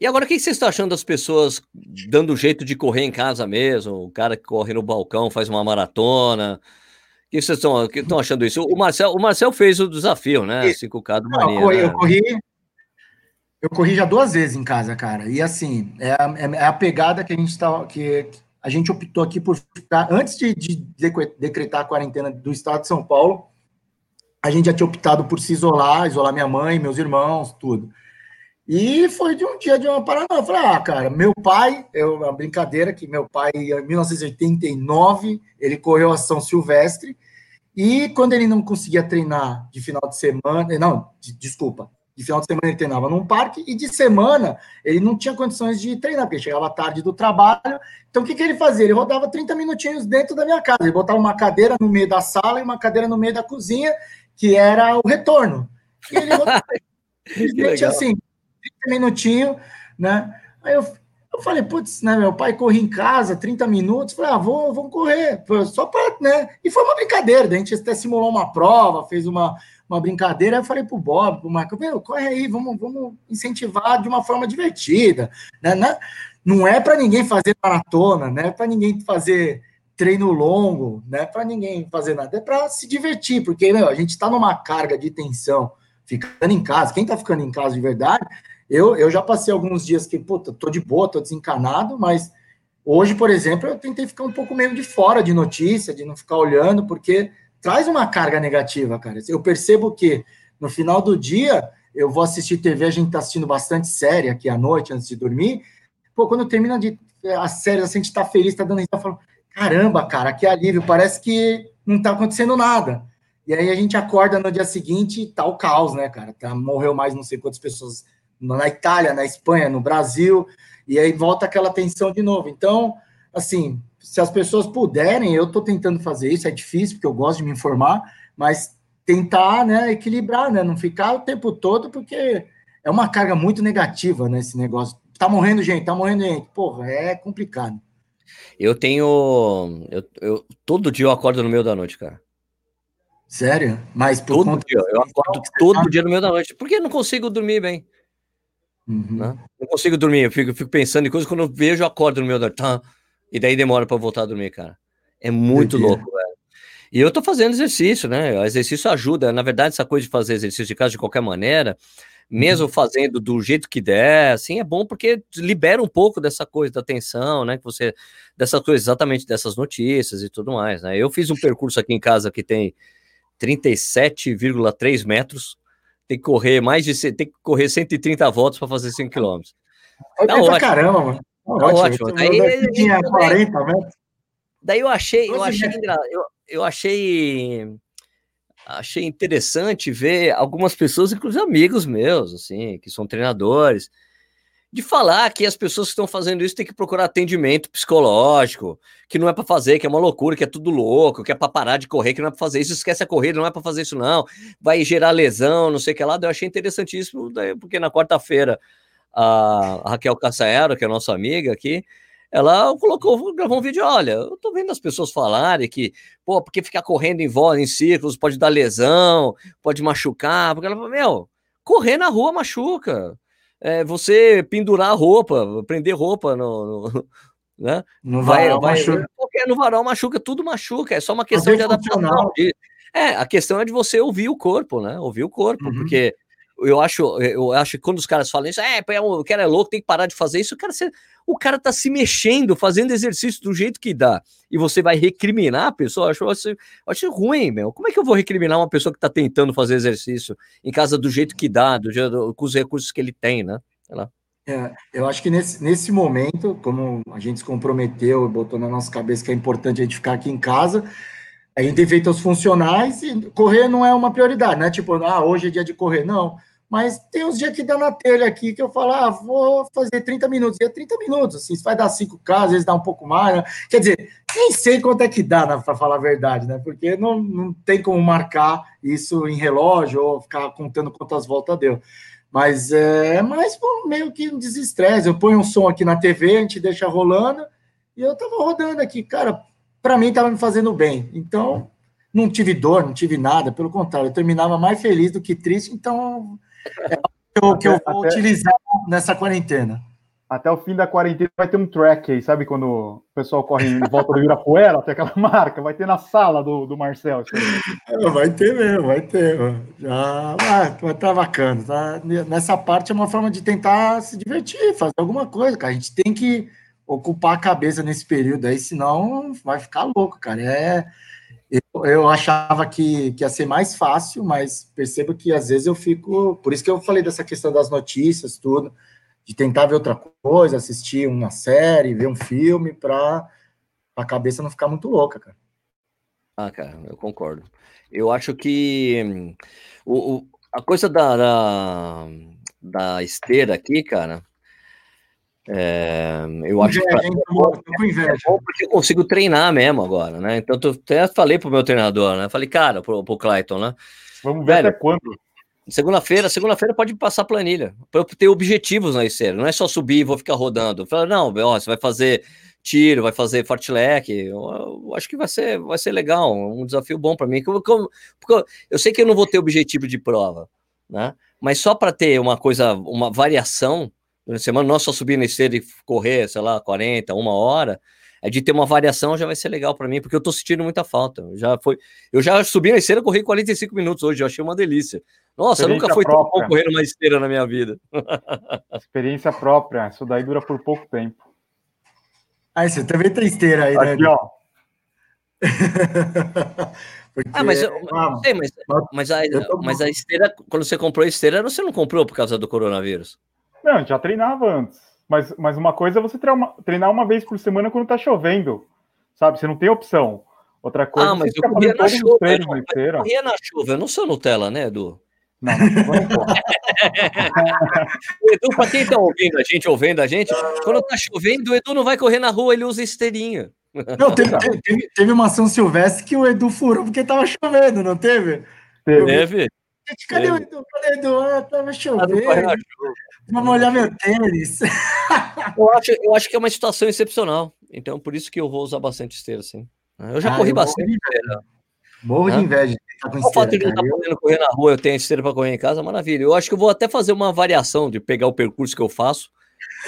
Speaker 1: E agora, o que vocês estão achando das pessoas dando jeito de correr em casa mesmo? O cara que corre no balcão, faz uma maratona. O que vocês estão, que estão achando isso? O Marcel, o Marcel fez o desafio, né? 5K do Mania.
Speaker 4: Eu corri, né? eu corri, eu corri já duas vezes em casa, cara. E assim, é a, é a pegada que a gente está. Que, a gente optou aqui por ficar. Antes de, de decretar a quarentena do estado de São Paulo, a gente já tinha optado por se isolar, isolar minha mãe, meus irmãos, tudo. E foi de um dia de uma parada. Eu falei, ah, cara, meu pai, é uma brincadeira que meu pai, em 1989, ele correu a São Silvestre. E quando ele não conseguia treinar de final de semana, não, de, desculpa, de final de semana ele treinava num parque e de semana ele não tinha condições de treinar, porque chegava tarde do trabalho. Então o que, que ele fazia? Ele rodava 30 minutinhos dentro da minha casa. Ele botava uma cadeira no meio da sala e uma cadeira no meio da cozinha, que era o retorno. E ele rodava, assim, 30 minutinhos, né? Aí eu, Eu falei, putz, né, meu pai corria em casa 30 minutos, falei, ah, vou, vamos correr, só para, né? E foi uma brincadeira, a gente até simulou uma prova, fez uma, uma brincadeira, eu falei pro Bob, pro Marco, meu, corre aí, vamos, vamos incentivar de uma forma divertida, né? Não é para ninguém fazer maratona, né? Para ninguém fazer treino longo, né? Para ninguém fazer nada, é para se divertir, porque meu, a gente está numa carga de tensão, ficando em casa. Quem está ficando em casa de verdade, eu, eu já passei alguns dias que, puta, tô de boa, tô desencanado, mas hoje, por exemplo, eu tentei ficar um pouco meio de fora de notícia, de não ficar olhando, porque traz uma carga negativa, cara. Eu percebo que no final do dia eu vou assistir TV, a gente tá assistindo bastante série aqui à noite antes de dormir. Pô, quando termina de a série, assim, a gente tá feliz, tá dando risada, falando, caramba, cara, que alívio, parece que não tá acontecendo nada. E aí a gente acorda no dia seguinte e tá o caos, né, cara? Tá, morreu mais não sei quantas pessoas na Itália, na Espanha, no Brasil, e aí volta aquela tensão de novo. Então, assim, se as pessoas puderem, eu estou tentando fazer isso, é difícil, porque eu gosto de me informar, mas tentar, né, equilibrar, né, não ficar o tempo todo, porque é uma carga muito negativa, né, esse negócio. Tá morrendo gente, tá morrendo gente. Porra, é complicado.
Speaker 1: Eu tenho. Eu, eu, todo dia eu acordo no meio da noite, cara.
Speaker 4: Sério? Mas
Speaker 1: por todo dia. Eu acordo todo tá... dia no meio da noite. Porque eu não consigo dormir bem. Uhum. Né? Não consigo dormir, eu fico, fico, pensando em coisas quando eu vejo, eu acordo no meu da tá, e daí demora para voltar a dormir, cara. É muito louco, velho. E eu tô fazendo exercício, né? O exercício ajuda. Na verdade, essa coisa de fazer exercício de casa de qualquer maneira, mesmo uhum. fazendo do jeito que der, assim, é bom porque libera um pouco dessa coisa da tensão, né? Que você, dessa coisa, exatamente dessas notícias e tudo mais, né? Eu fiz um percurso aqui em casa que tem 37,3 metros, tem que correr mais de tem que correr 130 voltas para fazer 5 km.
Speaker 4: Tá ótimo. caramba, mano. Tá ótimo. Daí, tinha 40 metros.
Speaker 1: Daí eu achei, eu achei, eu, eu achei achei interessante ver algumas pessoas, inclusive amigos meus, assim, que são treinadores, de falar que as pessoas que estão fazendo isso têm que procurar atendimento psicológico, que não é para fazer, que é uma loucura, que é tudo louco, que é para parar de correr, que não é para fazer isso, esquece a corrida, não é para fazer isso não, vai gerar lesão, não sei o que lá. Eu achei interessantíssimo, porque na quarta-feira a Raquel Cassaero, que é nossa amiga aqui, ela colocou, gravou um vídeo, olha, eu tô vendo as pessoas falarem que, pô, porque ficar correndo em volta, em círculos, pode dar lesão, pode machucar, porque ela falou, meu, correr na rua machuca, é, você pendurar roupa, prender roupa no, no né?
Speaker 4: No vai, machuca.
Speaker 1: Qualquer no varal machuca, tudo machuca, é só uma questão de adaptação. É, a questão é de você ouvir o corpo, né? Ouvir o corpo, uhum. porque eu acho, eu acho que quando os caras falam isso, é, o cara é louco, tem que parar de fazer isso, o cara, o cara tá se mexendo, fazendo exercício do jeito que dá, e você vai recriminar a pessoa, eu acho, eu acho, ruim, meu. Como é que eu vou recriminar uma pessoa que tá tentando fazer exercício em casa do jeito que dá, do jeito, com os recursos que ele tem, né?
Speaker 4: É, eu acho que nesse, nesse momento, como a gente se comprometeu, botou na nossa cabeça que é importante a gente ficar aqui em casa, a gente tem feito funcionais e correr não é uma prioridade, né? Tipo, ah, hoje é dia de correr. Não, mas tem uns dias que dá na telha aqui que eu falo, ah, vou fazer 30 minutos. E é 30 minutos, assim, vai dar 5K, às vezes dá um pouco mais. Né? Quer dizer, nem sei quanto é que dá, né, para falar a verdade, né? Porque não, não tem como marcar isso em relógio ou ficar contando quantas voltas deu. Mas é mais meio que um desestresse. Eu ponho um som aqui na TV, a gente deixa rolando, e eu tava rodando aqui. Cara, para mim tava me fazendo bem. Então, não tive dor, não tive nada, pelo contrário, eu terminava mais feliz do que triste, então é o que eu vou até, utilizar nessa quarentena.
Speaker 2: Até o fim da quarentena vai ter um track aí, sabe quando o pessoal corre em volta do Ibirapuera, tem aquela marca, vai ter na sala do, do Marcel.
Speaker 4: É, vai ter mesmo, vai ter. Já vai, tá bacana. Tá? Nessa parte é uma forma de tentar se divertir, fazer alguma coisa, cara. A gente tem que ocupar a cabeça nesse período aí, senão vai ficar louco, cara. É, eu, eu achava que, que ia ser mais fácil, mas percebo que às vezes eu fico. Por isso que eu falei dessa questão das notícias, tudo, de tentar ver outra coisa, assistir uma série, ver um filme, para a cabeça não ficar muito louca, cara.
Speaker 1: Ah, cara, eu concordo. Eu acho que hum, o, o a coisa da, da, da esteira aqui, cara, é, eu acho que é é bom porque eu consigo treinar mesmo agora, né? Então, eu até falei pro meu treinador, né? Falei, cara, pro, pro Clayton, né?
Speaker 2: Vamos ver Velho, até quando.
Speaker 1: Segunda-feira, segunda-feira pode passar planilha, para eu ter objetivos na esteira, não é só subir e vou ficar rodando. Fala, não, ó, você vai fazer tiro, vai fazer fartlek, eu acho que vai ser, vai ser legal, um desafio bom para mim, porque eu, porque eu sei que eu não vou ter objetivo de prova, né? Mas só para ter uma coisa, uma variação durante a semana, não só subir na esteira e correr, sei lá, 40, uma hora, é de ter uma variação já vai ser legal para mim, porque eu tô sentindo muita falta. Já foi, eu já subi na esteira, corri 45 minutos hoje, eu achei uma delícia. Nossa, nunca foi própria. tão bom correr numa esteira na minha vida.
Speaker 2: Experiência própria, isso daí dura por pouco tempo.
Speaker 4: Aí você também tem esteira aí,
Speaker 2: né? Aqui,
Speaker 4: né?
Speaker 2: ó.
Speaker 1: Porque, ah, mas, eu, ah, sei, mas, mas, a, mas a esteira, quando você comprou a esteira, você não comprou por causa do coronavírus?
Speaker 2: Não, já treinava antes. Mas, mas uma coisa é você treinar uma, vez por semana quando tá chovendo. Sabe? Você não tem opção. Outra coisa
Speaker 1: ah, mas
Speaker 2: você
Speaker 1: eu corria na chuva. Eu, corria na chuva. Eu não sou Nutella, né, Edu?
Speaker 2: Não, não
Speaker 1: Edu, para quem tá ouvindo a gente, ouvindo a gente, quando tá chovendo, o Edu não vai correr na rua, ele usa esteirinha.
Speaker 4: Não, teve, teve, teve, uma São Silvestre que o Edu furou porque tava chovendo, não teve?
Speaker 1: Teve.
Speaker 4: Gente, cadê o Edu? Cadê o Edu? Ah, tava chovendo. Vamos olhar meu tênis.
Speaker 1: eu, acho, eu acho que é uma situação excepcional. Então, por isso que eu vou usar bastante esteira, sim. Eu já ah, corri eu bastante esteira.
Speaker 4: Morro de inveja de
Speaker 1: estar com esteira. O fato de não estar podendo correr na rua, eu tenho esteira para correr em casa, maravilha. Eu acho que eu vou até fazer uma variação de pegar o percurso que eu faço.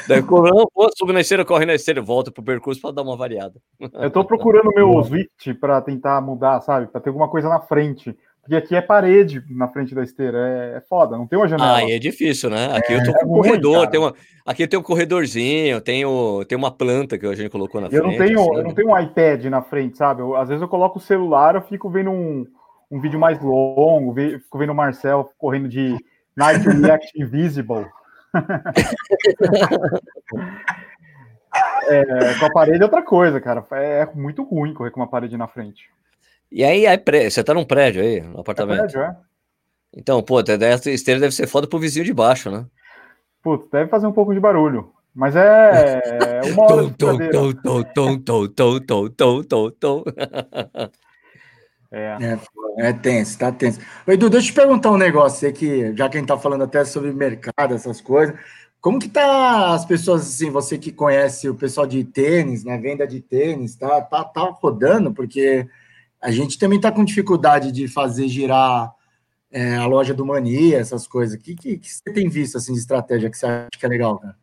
Speaker 1: Daí, não, vou subir na esteira, corre na esteira, volta pro percurso para dar uma variada.
Speaker 2: Eu tô procurando meu Swift para tentar mudar, sabe? Para ter alguma coisa na frente. Porque aqui é parede na frente da esteira, é, é foda, não tem uma janela.
Speaker 1: Ah, é difícil, né? Aqui é, eu tô com um corredor, tem uma, aqui tem um corredorzinho, tem, o, tem uma planta que a gente colocou na
Speaker 2: eu
Speaker 1: frente.
Speaker 2: Não tenho, assim, eu não tenho um iPad na frente, sabe? Eu, às vezes eu coloco o celular, eu fico vendo um, um vídeo mais longo, fico vendo o Marcel correndo de Night React Invisible. é, com a parede é outra coisa, cara. É muito ruim correr com uma parede na frente.
Speaker 1: E aí, aí você tá num prédio aí, no apartamento? É prédio, é. Então, pô, essa esteira deve ser foda pro vizinho de baixo, né?
Speaker 2: Putz, deve fazer um pouco de barulho. Mas é uma hora de
Speaker 1: tom, tom, tom, tom, tom, tom, tom, tom, tom.
Speaker 4: É. é. É, tenso, tá tenso. Edu, deixa eu te perguntar um negócio aqui, já que a gente tá falando até sobre mercado, essas coisas. Como que tá as pessoas, assim, você que conhece o pessoal de tênis, né, venda de tênis, tá, tá, tá rodando? Porque a gente também está com dificuldade de fazer girar é, a loja do Mania, essas coisas. O que, que, que, você tem visto assim, de estratégia que você acha que é legal, cara?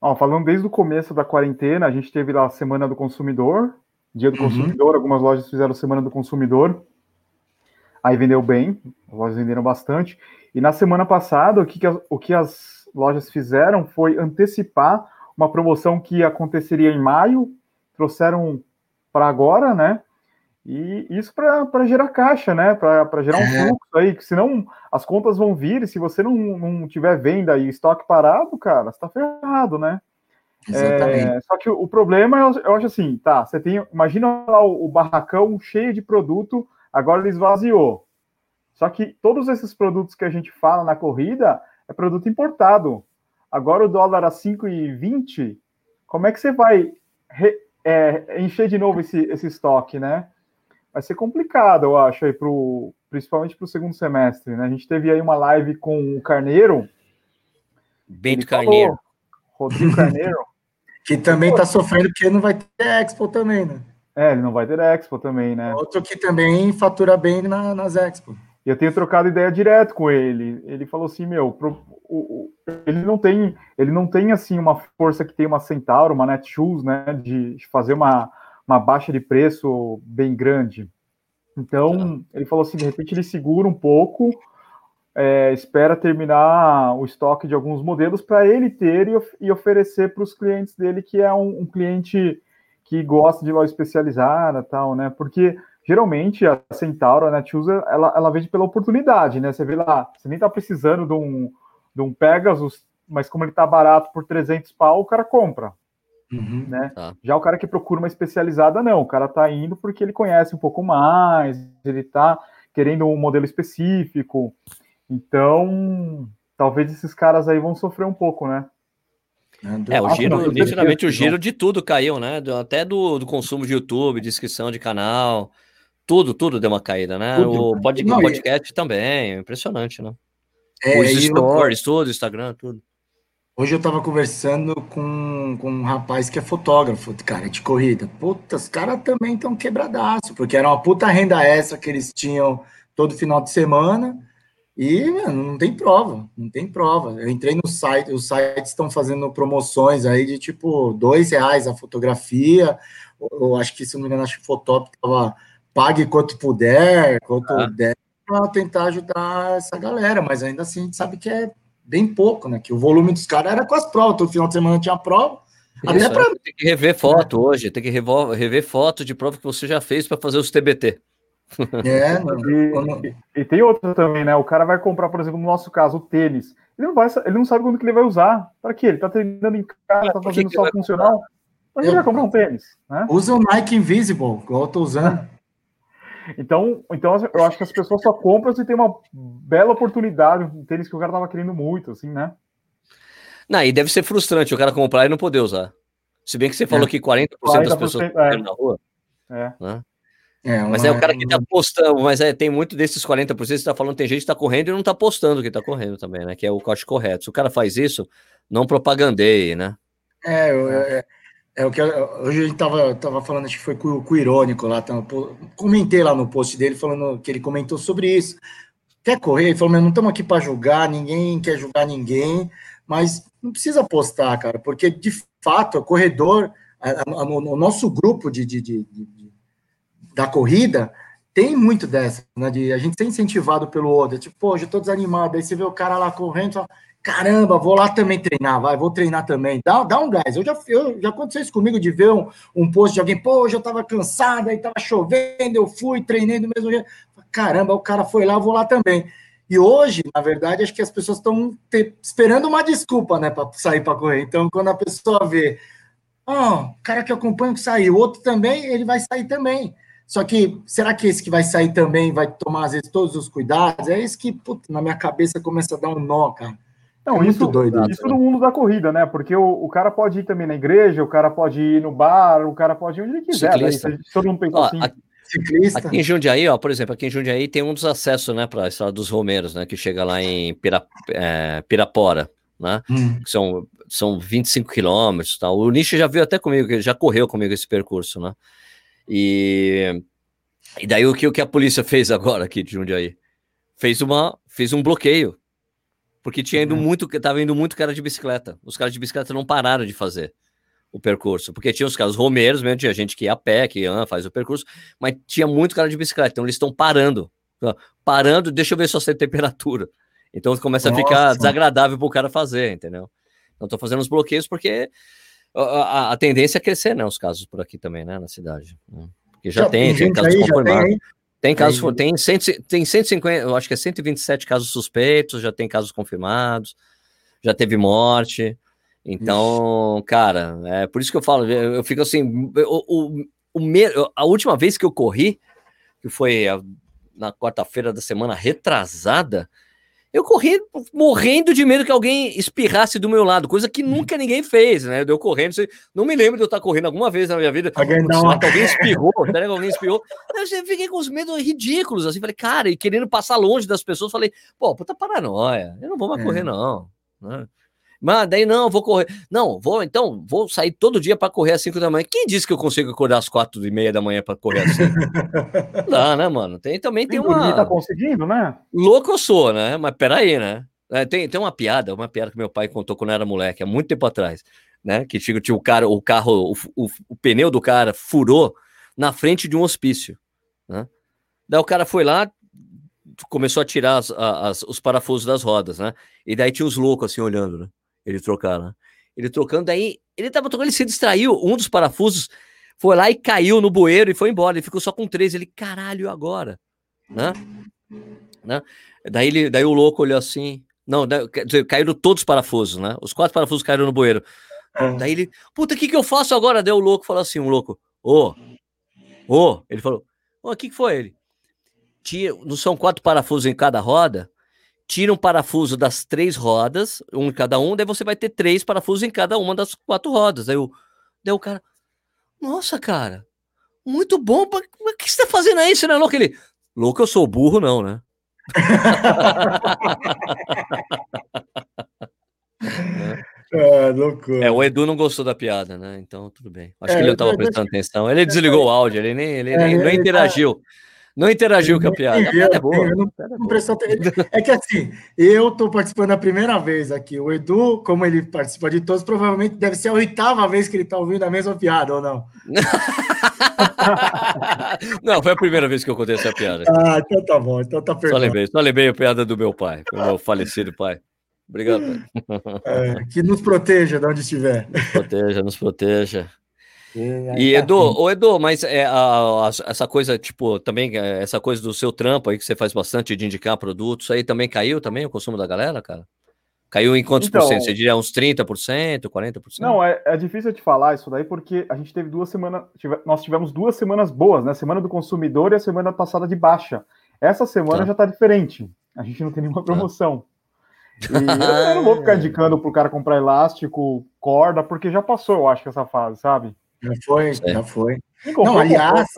Speaker 2: Ó, falando desde o começo da quarentena, a gente teve lá a Semana do Consumidor, Dia do uhum. Consumidor, algumas lojas fizeram Semana do Consumidor, aí vendeu bem, as lojas venderam bastante. E na semana passada, o que, que as, o que as lojas fizeram foi antecipar uma promoção que aconteceria em maio, trouxeram para agora, né? E isso para gerar caixa, né? Para gerar um é. fluxo aí, que senão as contas vão vir, e se você não, não tiver venda e estoque parado, cara, você tá ferrado, né? É, só que o, problema, eu, eu, acho assim, tá, você tem, imagina lá o, o, barracão cheio de produto, agora ele esvaziou. Só que todos esses produtos que a gente fala na corrida é produto importado. Agora o dólar a 5,20, como é que você vai re, é, encher de novo esse, esse estoque, né? Vai ser complicado, eu acho, aí pro, principalmente para o segundo semestre. Né? A gente teve aí uma live com o Carneiro.
Speaker 1: Bento Carneiro.
Speaker 2: Falou, Rodrigo Carneiro.
Speaker 4: que também está sofrendo porque não vai ter Expo também, né?
Speaker 2: É, ele não vai ter Expo também, né?
Speaker 4: Outro que também fatura bem na, nas Expo.
Speaker 2: Eu tenho trocado ideia direto com ele. Ele falou assim, meu, pro, o, o, ele não tem, ele não tem assim uma força que tem uma Centauro, uma Netshoes, né, de fazer uma uma baixa de preço bem grande. Então, ele falou assim, de repente ele segura um pouco, é, espera terminar o estoque de alguns modelos para ele ter e, of e oferecer para os clientes dele, que é um, um, cliente que gosta de loja especializada tal, né? Porque geralmente a Centauro, a Netshoes, ela, ela vende pela oportunidade, né? Você vê lá, você nem está precisando de um, de um Pegasus, mas como ele está barato por 300 pau, o cara compra. Uhum, né? Tá. Já o cara que procura uma especializada, não. O cara tá indo porque ele conhece um pouco mais, ele tá querendo um modelo específico. Então, talvez esses caras aí vão sofrer um pouco, né?
Speaker 1: É, o giro, nitidamente o giro de tudo caiu, né? Até do, do consumo de YouTube, de inscrição de canal, tudo, tudo deu uma caída, né? Tudo. O pod, não, podcast e... também, impressionante, né?
Speaker 4: É,
Speaker 1: Os
Speaker 4: e eu-
Speaker 1: stories, tudo, Instagram, tudo.
Speaker 4: Hoje eu tava conversando com, com um rapaz que é fotógrafo, cara, de corrida. Puta, os caras também estão quebradaço, porque era uma puta renda extra que eles tinham todo final de semana e, mano, não tem prova, não tem prova. Eu entrei no site, os sites estão fazendo promoções aí de tipo dois reais a fotografia. Eu, eu acho que, se não me engano, acho que o Fotop tava pague quanto puder, quanto
Speaker 1: Ah.
Speaker 4: der, para tentar ajudar essa galera, mas ainda assim a gente sabe que é bem pouco, né? Que o volume dos caras era com as provas, todo final de semana tinha prova. Até
Speaker 1: Isso,
Speaker 4: pra-
Speaker 1: é, Tem que rever foto hoje, tem que rever foto de prova que você já fez para fazer os TBT.
Speaker 4: É,
Speaker 2: E, e- e tem outra também, né? O cara vai comprar, por exemplo, no nosso caso, o tênis. Ele não, vai, ele não sabe quando que ele vai usar. Para quê? Ele tá treinando em casa, tá
Speaker 1: que
Speaker 2: fazendo
Speaker 1: que
Speaker 2: só funcional. Que
Speaker 4: Eu-
Speaker 2: ele vai comprar um tênis, né?
Speaker 4: usa o Nike Invisible, igual eu tô usando.
Speaker 2: Então, então eu acho que as pessoas só compram se tem uma bela oportunidade, um tênis que o cara tava querendo muito, assim, né?
Speaker 1: Não, e deve ser frustrante o cara comprar e não poder usar. Se bem que você falou que 40%, das
Speaker 2: 40%,
Speaker 1: pessoas
Speaker 2: é.
Speaker 1: na rua.
Speaker 2: É.
Speaker 4: É,
Speaker 1: Mas
Speaker 4: uma-
Speaker 1: é o cara que tá postando, mas é, tem muito desses 40% que você tá falando, tem gente que tá correndo e não tá postando que tá correndo também, né? Que é o acho correto. Se o cara faz isso, não propagandeie, né?
Speaker 4: É, eu- é, é o que hoje a gente tava, tava falando, acho que foi com, o Irônico lá, pô, comentei lá no post dele, falando que ele comentou sobre isso. Quer correr? Ele falou, "Meu, não estamos aqui para julgar, ninguém quer julgar ninguém, mas não precisa postar, cara, porque de fato, o corredor, a- a- a- o nosso grupo de- de- de- de- da corrida tem muito dessa, né, de a gente ser incentivado pelo outro, tipo, pô, eu tô desanimado, aí você vê o cara lá correndo, fala, caramba, vou lá também treinar, vai, vou treinar também. Dá, dá um gás. Eu já, eu, já aconteceu isso comigo de ver um, um post de alguém, pô, hoje eu tava cansado, aí tava chovendo, eu fui, treinei do mesmo jeito. Caramba, o cara foi lá, vou lá também. E hoje, na verdade, acho que as pessoas estão esperando uma desculpa, né, para sair para correr. Então, quando a pessoa vê, ó, o cara que eu acompanho que saiu, o outro também, ele vai sair também. Só que, será que esse que vai sair também vai tomar, às vezes, todos os cuidados? É isso que, puta, na minha cabeça começa a dar um nó, cara.
Speaker 2: Não,
Speaker 4: É muito
Speaker 2: isso,
Speaker 4: doido
Speaker 2: isso no mundo da corrida, né? Porque o, o cara pode ir também na igreja, o cara pode ir no bar, o cara pode ir onde ele quiser. Daí,
Speaker 1: Ciclista.
Speaker 2: se todo mundo pensa
Speaker 1: Ó,
Speaker 2: assim.
Speaker 1: aqui,
Speaker 4: Ciclista.
Speaker 1: aqui em Jundiaí, ó, por exemplo, aqui em Jundiaí tem um dos acessos, né, para a estrada dos Romeiros, né, que chega lá em Pira, é, Pirapora, né?
Speaker 4: Hum.
Speaker 1: que são, são 25 quilômetros. Tal. O Nishi já viu até comigo, já correu comigo esse percurso, né? E, e daí o que, o que a polícia fez agora aqui de Jundiaí? Fez, uma, fez um bloqueio. Porque tinha ido
Speaker 4: Uhum.
Speaker 1: muito, tava indo muito cara de bicicleta. Os caras de bicicleta não pararam de fazer o percurso. Porque tinha os caras romeiros mesmo, tinha gente que ia a pé, que ah, faz o percurso, mas tinha muito cara de bicicleta. Então eles estão parando. Parando, deixa eu ver só se tem temperatura. Então começa a ficar
Speaker 4: Nossa.
Speaker 1: desagradável para o cara fazer, entendeu? Então tô fazendo os bloqueios porque a, a- a tendência é crescer, né? Os casos por aqui também, né? Na cidade. né? Porque já, tem, tem
Speaker 4: gente
Speaker 1: casos
Speaker 4: aí, já tem
Speaker 1: confirmados.
Speaker 4: aí.
Speaker 1: Tem casos,
Speaker 4: Aí.
Speaker 1: tem, 100, tem 150, eu acho que é 127 casos suspeitos, já tem casos confirmados, já teve morte. Então, cara, é por isso que eu falo, eu, eu fico assim, o, o, o me- a última vez que eu corri, que foi a- na quarta-feira da semana retrasada, eu corri morrendo de medo que alguém espirrasse do meu lado, coisa que nunca ninguém fez, né? Eu correndo, não me lembro de eu estar correndo alguma vez na minha vida.
Speaker 4: Alguém uma...
Speaker 1: alguém espirrou? Que alguém espirrou? Eu fiquei com os medos ridículos, assim, falei, cara, e querendo passar longe das pessoas, falei, pô, puta paranoia, eu não vou mais
Speaker 4: É.
Speaker 1: correr, não. né? Mas daí não, vou correr. Não, vou então, vou sair todo dia para correr às 5 da manhã. Quem disse que eu consigo acordar às 4 e meia da manhã para correr assim? não dá, né, mano? Tem, também tem
Speaker 2: dormir
Speaker 1: uma.
Speaker 2: tá conseguindo, né?
Speaker 1: Louco eu sou, né? Mas peraí, né? É, tem, tem uma piada, uma piada que meu pai contou quando eu era moleque, há muito tempo atrás, né? Que tinha, tinha o cara, o carro, o, o, o pneu do cara furou na frente de um hospício, né? Daí o cara foi lá, começou a tirar as- as- os parafusos das rodas, né? E daí tinha os loucos assim olhando, né? Ele trocar, né? Ele trocando, daí ele tava trocando, ele se distraiu, um dos parafusos foi lá e caiu no bueiro e foi embora. Ele ficou só com três. Ele, caralho, agora? Né? né? Daí, ele, daí o louco olhou assim. Não, daí, quer dizer, caíram todos os parafusos, né? Os quatro parafusos caíram no bueiro. Daí ele, puta, o que, que eu faço agora? Daí o louco falou assim: um louco, ô, ô, ele falou, ô, o que, que foi ele? Tira, não são quatro parafusos em cada roda? Tira um parafuso das três rodas, um em cada um, daí você vai ter três parafusos em cada uma das quatro rodas. Daí o, daí o cara, nossa, cara, muito bom, mas o que você tá fazendo aí, você não é louco? Ele, louco eu sou burro, não, né? É, loucura. É, o Edu não gostou da piada, né? Então, tudo bem. Acho é, que ele não estava prestando atenção. Ele desligou o áudio, ele nem, ele, é, nem, não interagiu. Não interagiu com a piada. é boa. Não,
Speaker 4: não prestou, é que assim, eu estou participando a primeira vez aqui. O Edu, como ele participa de todos, provavelmente deve ser a oitava vez que ele está ouvindo a mesma piada, ou não?
Speaker 1: não, foi a primeira vez que eu contei essa piada.
Speaker 4: Ah, então tá bom. Então tá
Speaker 1: Só lembrei, só lembrei a piada do meu pai, do meu falecido pai. Obrigado.
Speaker 4: É, que nos proteja de onde estiver.
Speaker 1: Nos proteja, nos proteja. E, tá Edu, o Edu, mas é, a, a, essa coisa, tipo, também, é, essa coisa do seu trampo aí, que você faz bastante de indicar produtos, aí também caiu também o consumo da galera, cara? Caiu em quantos então, por cento? Você diria uns 30%, 40%?
Speaker 2: Não, é, é difícil de falar isso daí, porque a gente teve duas semanas, tive, nós tivemos duas semanas boas, né? Semana do consumidor e a semana passada de baixa. Essa semana tá. já tá diferente. A gente não tem nenhuma tá. promoção. E eu, eu não vou ficar indicando pro cara comprar elástico, corda, porque já passou, eu acho, essa fase, sabe?
Speaker 4: Já foi, é. já foi. Não, aliás,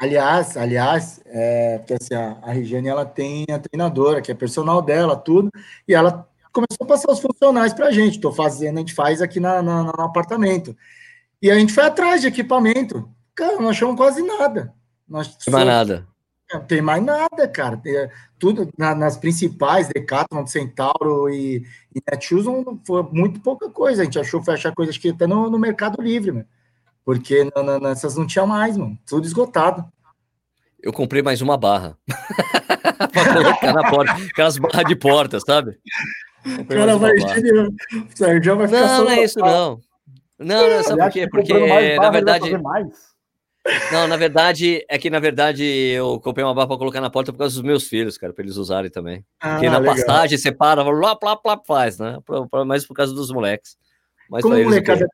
Speaker 4: aliás, aliás, é, porque assim, a, a Regiane, ela tem a treinadora, que é personal dela, tudo, e ela começou a passar os funcionais para a gente. Estou fazendo, a gente faz aqui na, na, no apartamento. E a gente foi atrás de equipamento. Cara, não achamos quase nada.
Speaker 1: Nós tem mais nada.
Speaker 4: Não tem mais nada, cara. Tem, é, tudo na, nas principais, Decathlon, Centauro e, e Netshoes, foi muito pouca coisa. A gente achou, foi achar coisas que até no, no Mercado Livre, mano. Porque nessas não tinha mais, mano. Tudo esgotado.
Speaker 1: Eu comprei mais uma barra. pra colocar na porta. Aquelas barras de porta, sabe?
Speaker 4: O cara vai Sérgio vai
Speaker 1: ficar Não, não é isso, não. Não, não, sabe por quê? Porque, na verdade. Não, na verdade, é que na verdade eu comprei uma barra para colocar na porta por causa dos meus filhos, cara, para eles usarem também. Ah, Porque na legal. passagem você para, lá, lá, lá, faz, né? Mais por causa dos moleques.
Speaker 4: Mas Como molecada,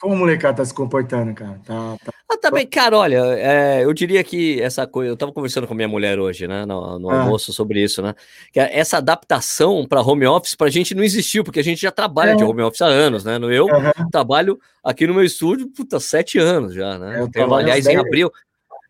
Speaker 4: como o molecada tá se comportando, cara? Tá,
Speaker 1: tá... Ah, tá bem, cara, olha, é, eu diria que essa coisa. Eu tava conversando com minha mulher hoje, né, no, no ah. almoço sobre isso, né? Que essa adaptação para home office pra gente não existiu, porque a gente já trabalha é. de home office há anos, né? Eu uhum. trabalho aqui no meu estúdio, puta, sete anos já, né? Eu então, aliás, em abril.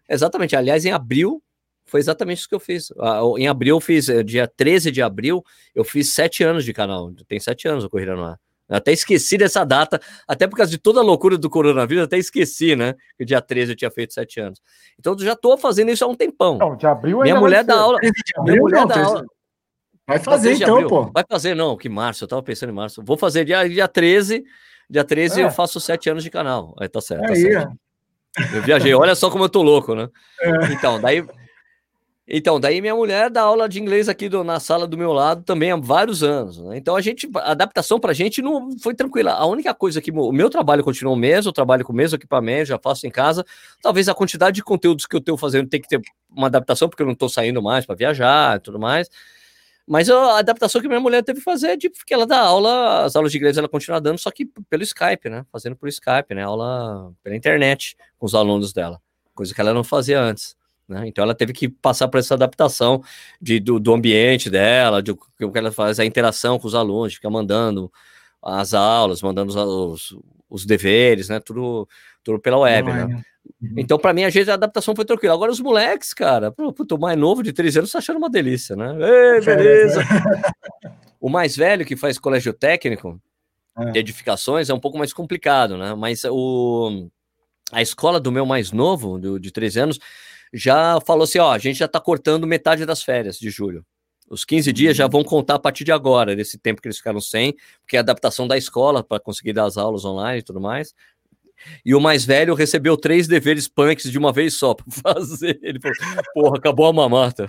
Speaker 1: Exatamente, aliás, em abril foi exatamente isso que eu fiz. Em abril, eu fiz, eh, dia 13 de abril, eu fiz sete anos de canal. Tem sete anos o Corrida no Ar. Eu até esqueci dessa data, até por causa de toda a loucura do coronavírus, até esqueci, né? Que dia 13 eu tinha feito sete anos. Então eu já estou fazendo isso há um tempão.
Speaker 2: Não, de abril
Speaker 1: Minha mulher dá aula. Minha mulher dá aula.
Speaker 4: Vai fazer então, pô.
Speaker 1: Vai fazer, não, que março, eu tava pensando em março. Vou fazer dia, dia 13, dia 13 é. eu faço sete anos de canal. Aí tá certo, tá Aí, certo. É. Eu viajei, olha só como eu tô louco, né? É. Então, daí então, daí minha mulher dá aula de inglês aqui do, na sala do meu lado também há vários anos. Né? Então a gente, a adaptação para a gente não foi tranquila. A única coisa que o meu trabalho continua o mesmo, eu trabalho com o mesmo equipamento, já faço em casa. Talvez a quantidade de conteúdos que eu estou fazendo tem que ter uma adaptação, porque eu não estou saindo mais para viajar e tudo mais. Mas a adaptação que minha mulher teve que fazer é de porque ela dá aula, as aulas de inglês ela continua dando, só que pelo Skype, né? Fazendo por Skype, né? Aula pela internet com os alunos dela, coisa que ela não fazia antes. Né? Então ela teve que passar por essa adaptação de, do, do ambiente dela, de o que ela faz, a interação com os alunos, fica mandando as aulas, mandando os, os, os deveres, né? Tudo, tudo pela web, né? Uhum. Então, para mim, a gente a adaptação foi tranquila. Agora, os moleques, cara, o mais novo de 13 anos tá achando uma delícia, né? Ei, beleza! o mais velho, que faz colégio técnico, é. de edificações, é um pouco mais complicado, né? Mas o, a escola do meu mais novo, do, de 13 anos, já falou assim: ó, a gente já está cortando metade das férias de julho. Os 15 dias já uhum. vão contar a partir de agora, desse tempo que eles ficaram sem, porque é a adaptação da escola para conseguir dar as aulas online e tudo mais. E o mais velho recebeu três deveres punks de uma vez só para fazer. Ele falou: porra, acabou a mamata.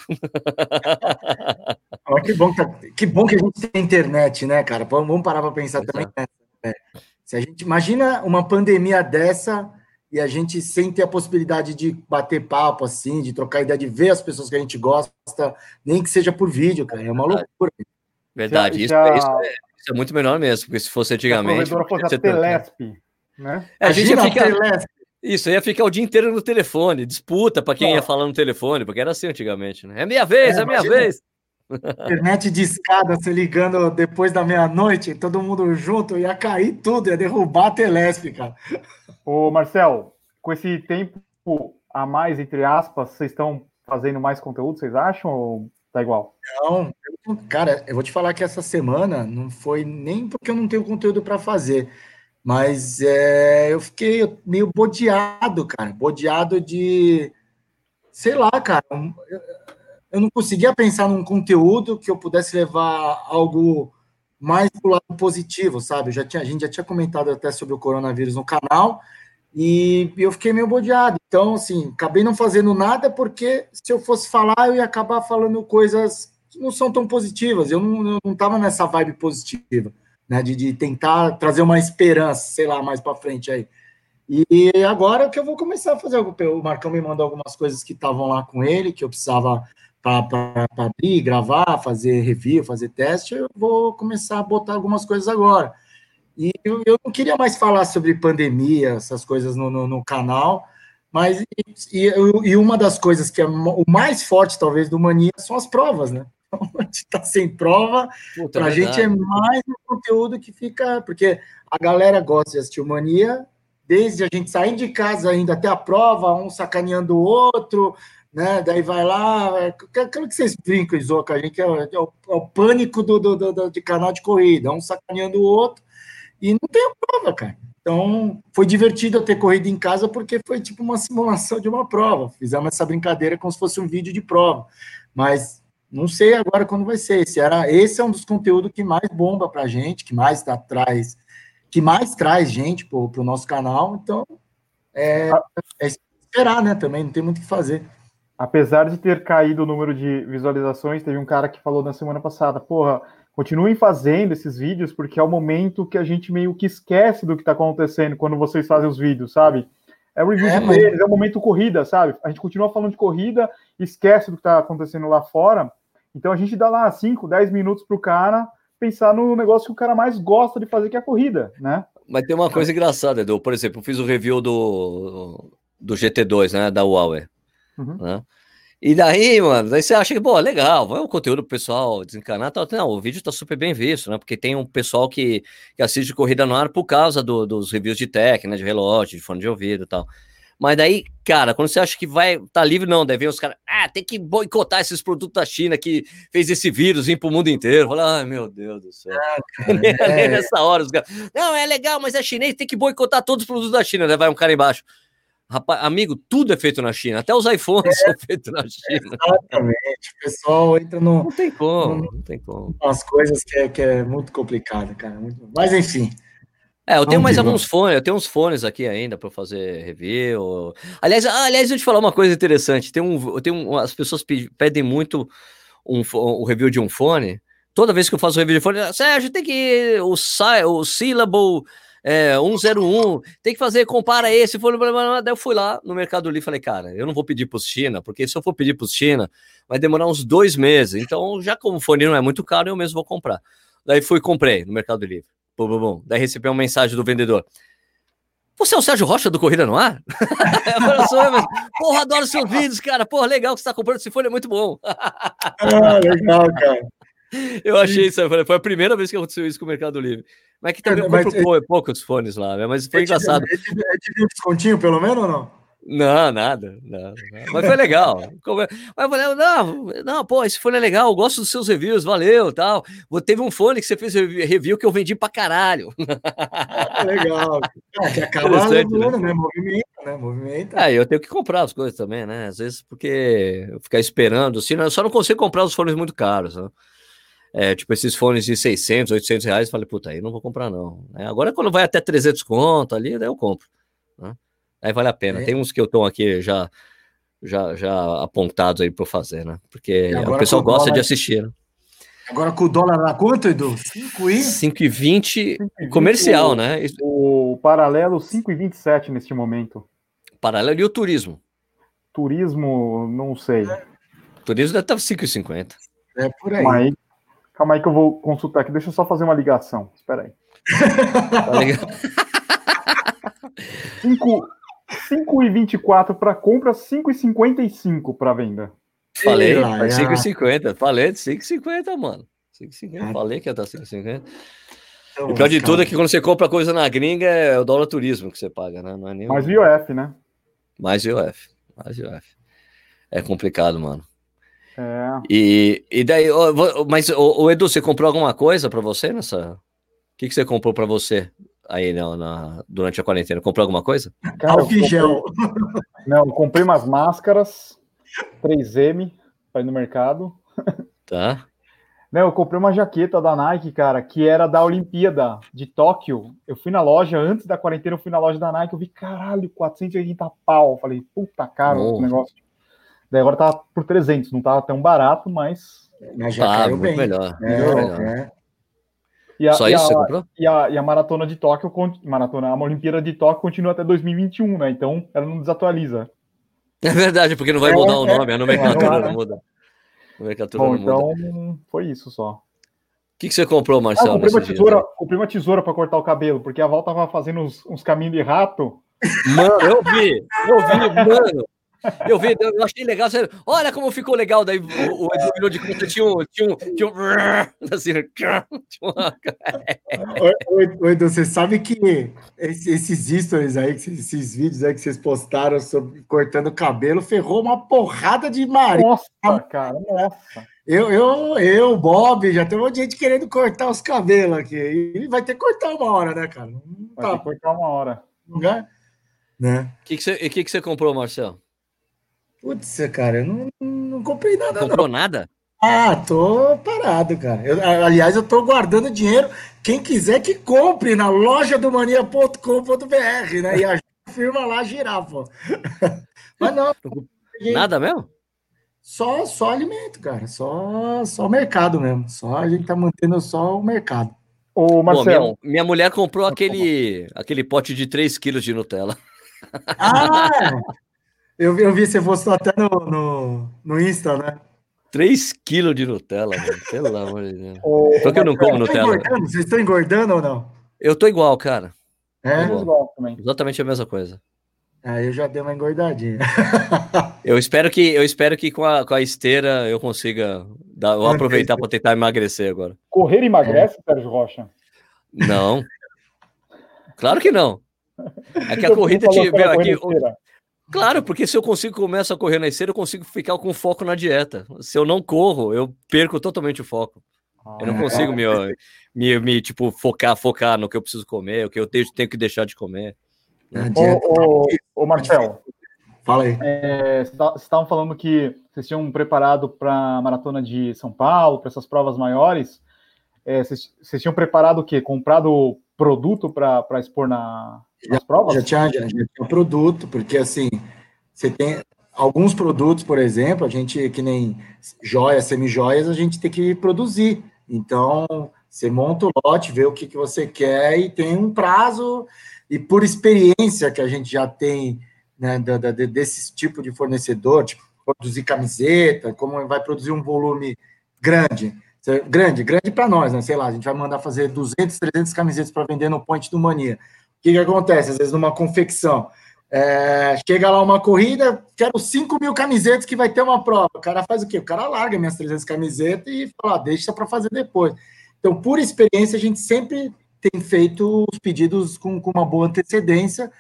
Speaker 4: que, bom que, que bom que a gente tem internet, né, cara? Vamos parar para pensar também. Né? Se a gente imagina uma pandemia dessa e a gente sem ter a possibilidade de bater papo assim, de trocar ideia, de ver as pessoas que a gente gosta, nem que seja por vídeo, cara. É uma loucura.
Speaker 1: Verdade, isso, é, isso, é, isso, é, muito melhor mesmo, porque se fosse antigamente. Se a
Speaker 2: fosse a Telesp, né?
Speaker 1: É, a gente ia ficar. Isso, ia ficar o dia inteiro no telefone, disputa para quem ia falar no telefone, porque era assim antigamente, né? É minha vez, é, é minha vez.
Speaker 4: Internet de escada, se ligando depois da meia-noite, todo mundo junto, ia cair tudo, ia derrubar a Telesp, cara.
Speaker 2: Ô, Marcel, com esse tempo a mais, entre aspas, vocês estão fazendo mais conteúdo, vocês acham? Ou Tá igual.
Speaker 4: Não, eu- cara, eu vou te falar que essa semana não foi nem porque eu não tenho conteúdo para fazer, mas é, eu fiquei meio bodeado, cara, bodeado de, sei lá, cara, eu- eu não conseguia pensar num conteúdo que eu pudesse levar algo mais pro lado positivo, sabe? Já tinha, a gente já tinha comentado até sobre o coronavírus no canal e eu fiquei meio bodeado. Então, assim, acabei não fazendo nada porque se eu fosse falar, eu ia acabar falando coisas que não são tão positivas. Eu não, eu não tava nessa vibe positiva, né? De, de tentar trazer uma esperança, sei lá, mais para frente aí. E agora que eu vou começar a fazer algo. O Marcão me mandou algumas coisas que estavam lá com ele, que eu precisava para abrir, gravar, fazer review, fazer teste. Eu vou começar a botar algumas coisas agora. E eu, eu não queria mais falar sobre pandemia, essas coisas no, no, no canal, mas e, e, uma das coisas que é o mais forte, talvez, do Mania são as provas, né? Então, a gente tá sem prova, para a é gente é mais um conteúdo que fica. Porque a galera gosta de assistir o Mania, desde a gente sair de casa ainda até a prova, um sacaneando o outro, né? Daí vai lá, é, aquilo que vocês brincam, Isoca, a gente é, é, o, é o pânico do, do, do, de canal de corrida, um sacaneando o outro e não tem a prova, cara. Então, foi divertido eu ter corrido em casa porque foi tipo uma simulação de uma prova. Fizemos essa brincadeira como se fosse um vídeo de prova. Mas não sei agora quando vai ser. Esse, era, esse é um dos conteúdos que mais bomba pra gente, que mais tá atrás, que mais traz gente pro, pro nosso canal. Então, é, é esperar, né? Também não tem muito o que fazer.
Speaker 2: Apesar de ter caído o número de visualizações, teve um cara que falou na semana passada, porra, continuem fazendo esses vídeos, porque é o momento que a gente meio que esquece do que está acontecendo quando vocês fazem os vídeos, sabe? É o review é, deles, é o momento corrida, sabe? A gente continua falando de corrida, esquece do que está acontecendo lá fora. Então a gente dá lá 5, 10 minutos para o cara pensar no negócio que o cara mais gosta de fazer, que é a corrida, né?
Speaker 1: Mas tem uma coisa engraçada, Edu. Por exemplo, eu fiz o review do, do GT2, né? Da Huawei. Uhum. Né? E daí, mano, daí você acha que, pô, legal, vai um conteúdo pro pessoal desencanar tal. Não, o vídeo tá super bem visto, né? Porque tem um pessoal que, que assiste corrida no ar por causa do, dos reviews de tech, né? De relógio, de fone de ouvido e tal. Mas daí, cara, quando você acha que vai tá livre, não, daí vem os caras, ah, tem que boicotar esses produtos da China que fez esse vírus vir pro mundo inteiro. Fala, ai, meu Deus do céu. Ah, cara, nem, é... nem nessa hora os caras, não, é legal, mas é chinês, tem que boicotar todos os produtos da China. Daí vai um cara embaixo. Rapaz, amigo, tudo é feito na China, até os iPhones é, são feitos na China.
Speaker 4: Exatamente, o pessoal entra no.
Speaker 1: Não tem como, no, não tem como.
Speaker 4: Umas coisas que é, que é muito complicado, cara. Mas enfim.
Speaker 1: É, eu tenho mais alguns fones, eu tenho uns fones aqui ainda para fazer review. Aliás, ah, aliás, eu te falar uma coisa interessante. Tem um, tem um, as pessoas pedem muito um, o review de um fone. Toda vez que eu faço review de fone, Sérgio, tem que o, o syllable é, 101, tem que fazer, compara esse, foi, daí eu fui lá no Mercado Livre e falei, cara, eu não vou pedir para China, porque se eu for pedir para China, vai demorar uns dois meses, então já como o fone não é muito caro, eu mesmo vou comprar. Daí fui comprei no Mercado Livre, bum, bum, bum. daí recebi uma mensagem do vendedor, você é o Sérgio Rocha do Corrida no Ar? eu sou eu, Porra, adoro seus vídeos, cara. Porra, legal que você está comprando esse fone, é muito bom.
Speaker 4: ah, legal, cara.
Speaker 1: Eu achei isso, foi a primeira vez que aconteceu isso com o Mercado Livre. Mas que também eu compro poucos fones lá, né? Mas foi engraçado.
Speaker 4: Ele te deu descontinho, pelo menos, ou não?
Speaker 1: Não, nada, nada, Mas foi legal. Mas eu falei, não, não, pô, esse fone é legal, eu gosto dos seus reviews, valeu, tal. Teve um fone que você fez review que eu vendi pra caralho.
Speaker 4: Ah, legal. Ah, que acaba levando, né? né? Movimenta, né? Movimenta.
Speaker 1: É, eu tenho que comprar as coisas também, né? Às vezes porque eu ficar esperando, assim, eu só não consigo comprar os fones muito caros, né? É, tipo esses fones de 600, 800 reais, falei, puta, aí não vou comprar não. É, agora quando vai até 300 conto ali, daí eu compro. Né? Aí vale a pena. É. Tem uns que eu tô aqui já já, já apontados aí para fazer, né? Porque o pessoal gosta dólar... de assistir. Né?
Speaker 4: Agora com o dólar na quanto, Edu?
Speaker 1: 5 e 5,20 comercial,
Speaker 2: o,
Speaker 1: né?
Speaker 2: O paralelo 5,27 neste momento.
Speaker 1: Paralelo e o turismo.
Speaker 2: Turismo, não sei.
Speaker 1: Turismo deve estar 5,50.
Speaker 4: É por aí. Mas
Speaker 2: Calma aí que eu vou consultar aqui. Deixa eu só fazer uma ligação. Espera aí. Tá 5 e 24 para compra, 5 e 55 para venda.
Speaker 1: Falei, 5,50. Falei de 5,50, mano. 5,50. Falei que ia estar 5,50. Então, o pior de tudo é que quando você compra coisa na gringa é o dólar turismo que você paga, né? Não é nem
Speaker 2: Mais IOF, né?
Speaker 1: Mais IOF. Mais IOF. É complicado, mano. É. E, e daí, mas o, Edu, você comprou alguma coisa para você nessa? O que, que você comprou para você aí na, na, durante a quarentena? Comprou alguma coisa?
Speaker 2: Cara, gel. Não, comprei umas máscaras 3M para ir no mercado.
Speaker 1: Tá.
Speaker 2: Não, eu comprei uma jaqueta da Nike, cara, que era da Olimpíada de Tóquio. Eu fui na loja, antes da quarentena, eu fui na loja da Nike, eu vi, caralho, 480 pau. Eu falei, puta caro oh. esse negócio. Daí agora tá por 300, não tá tão barato, mas.
Speaker 1: Mas já tá, caiu bem. melhor. É, melhor.
Speaker 2: É. E a, Só isso a, você comprou? E a, e a maratona de Tóquio, maratona, a Olimpíada de Tóquio continua até 2021, né? Então ela não desatualiza.
Speaker 1: É verdade, porque não vai é, mudar o nome, a nomenclatura não, não muda.
Speaker 2: Bom, então muda. foi isso só. O
Speaker 1: que, que você comprou, Marcelo? Ah,
Speaker 2: comprei, uma tesoura, comprei uma tesoura para cortar o cabelo, porque a Val tava fazendo uns, uns caminhos de rato.
Speaker 1: Mano, eu vi, eu vi, mano. Eu vi, eu achei legal. Olha como ficou legal. Daí o, Edu virou de conta, tinha um. Tinha um, tinha um assim, tinha
Speaker 4: uma... Edu, você sabe que esses stories aí, esses vídeos aí que vocês postaram sobre cortando cabelo, ferrou uma porrada de marido.
Speaker 2: Nossa, cara, nossa.
Speaker 4: Eu, eu, eu, Bob, já tem um monte de gente querendo cortar os cabelos aqui. E vai ter que cortar uma hora, né, cara?
Speaker 2: Vai tá. ter que cortar uma hora.
Speaker 4: Né?
Speaker 1: O que, que, você, que, que você comprou, Marcelo?
Speaker 4: Putz, cara, eu não, não comprei nada.
Speaker 1: Comprou
Speaker 4: não.
Speaker 1: nada?
Speaker 4: Ah, tô parado, cara. Eu, aliás, eu tô guardando dinheiro. Quem quiser que compre na loja do mania.com.br, né? E a firma lá girar, pô. Mas não.
Speaker 1: Nada mesmo?
Speaker 4: Só, só alimento, cara. Só, só mercado mesmo. Só a gente tá mantendo só o mercado.
Speaker 1: Ô, Marcelo. minha, minha, mulher comprou aquele, aquele pote de 3 quilos de Nutella.
Speaker 4: Ah! Eu, eu vi, você postou até no, no, no Insta, né?
Speaker 1: 3 quilos de Nutella, mano. Pelo amor de Deus. Só que eu não como Nutella.
Speaker 4: Vocês estão engordando ou não?
Speaker 1: Eu tô igual, cara.
Speaker 4: É?
Speaker 1: Igual. também. Exatamente a mesma coisa.
Speaker 4: Aí eu já dei uma engordadinha.
Speaker 1: eu espero que eu espero que com a, com a esteira eu consiga dar, eu aproveitar para tentar emagrecer agora.
Speaker 2: Correr emagrece, é. Sérgio Rocha?
Speaker 1: Não. Claro que não. É que a corrida te, aqui, Claro, porque se eu consigo começar a correr na esteira, eu consigo ficar com foco na dieta. Se eu não corro, eu perco totalmente o foco. Ah, eu não ah, consigo é. me, me, me, tipo, focar, focar no que eu preciso comer, o que eu tenho, tenho que deixar de comer.
Speaker 2: Né? Ô, ô, ô, Marcel,
Speaker 4: fala aí.
Speaker 2: É, vocês estavam falando que vocês tinham preparado para a maratona de São Paulo, para essas provas maiores. É, vocês, vocês tinham preparado o quê? Comprado produto para expor na,
Speaker 4: já, provas? Já tinha, já, já tinha produto, porque assim, você tem alguns produtos, por exemplo, a gente, que nem joias, semi-joias, a gente tem que produzir. Então, você monta o lote, vê o que, que você quer e tem um prazo, e por experiência que a gente já tem né, da, da, desse tipo de fornecedor, tipo, produzir camiseta, como vai produzir um volume grande. Grande, grande para nós, né? Sei lá, a gente vai mandar fazer 200, 300 camisetas para vender no Point do Mania que, que acontece? Às vezes, numa confecção, é, chega lá uma corrida, quero 5 mil camisetas que vai ter uma prova. O cara faz o quê? O cara larga minhas 300 camisetas e fala, ah, deixa para fazer depois. Então, por experiência, a gente sempre tem feito os pedidos com, com uma boa antecedência,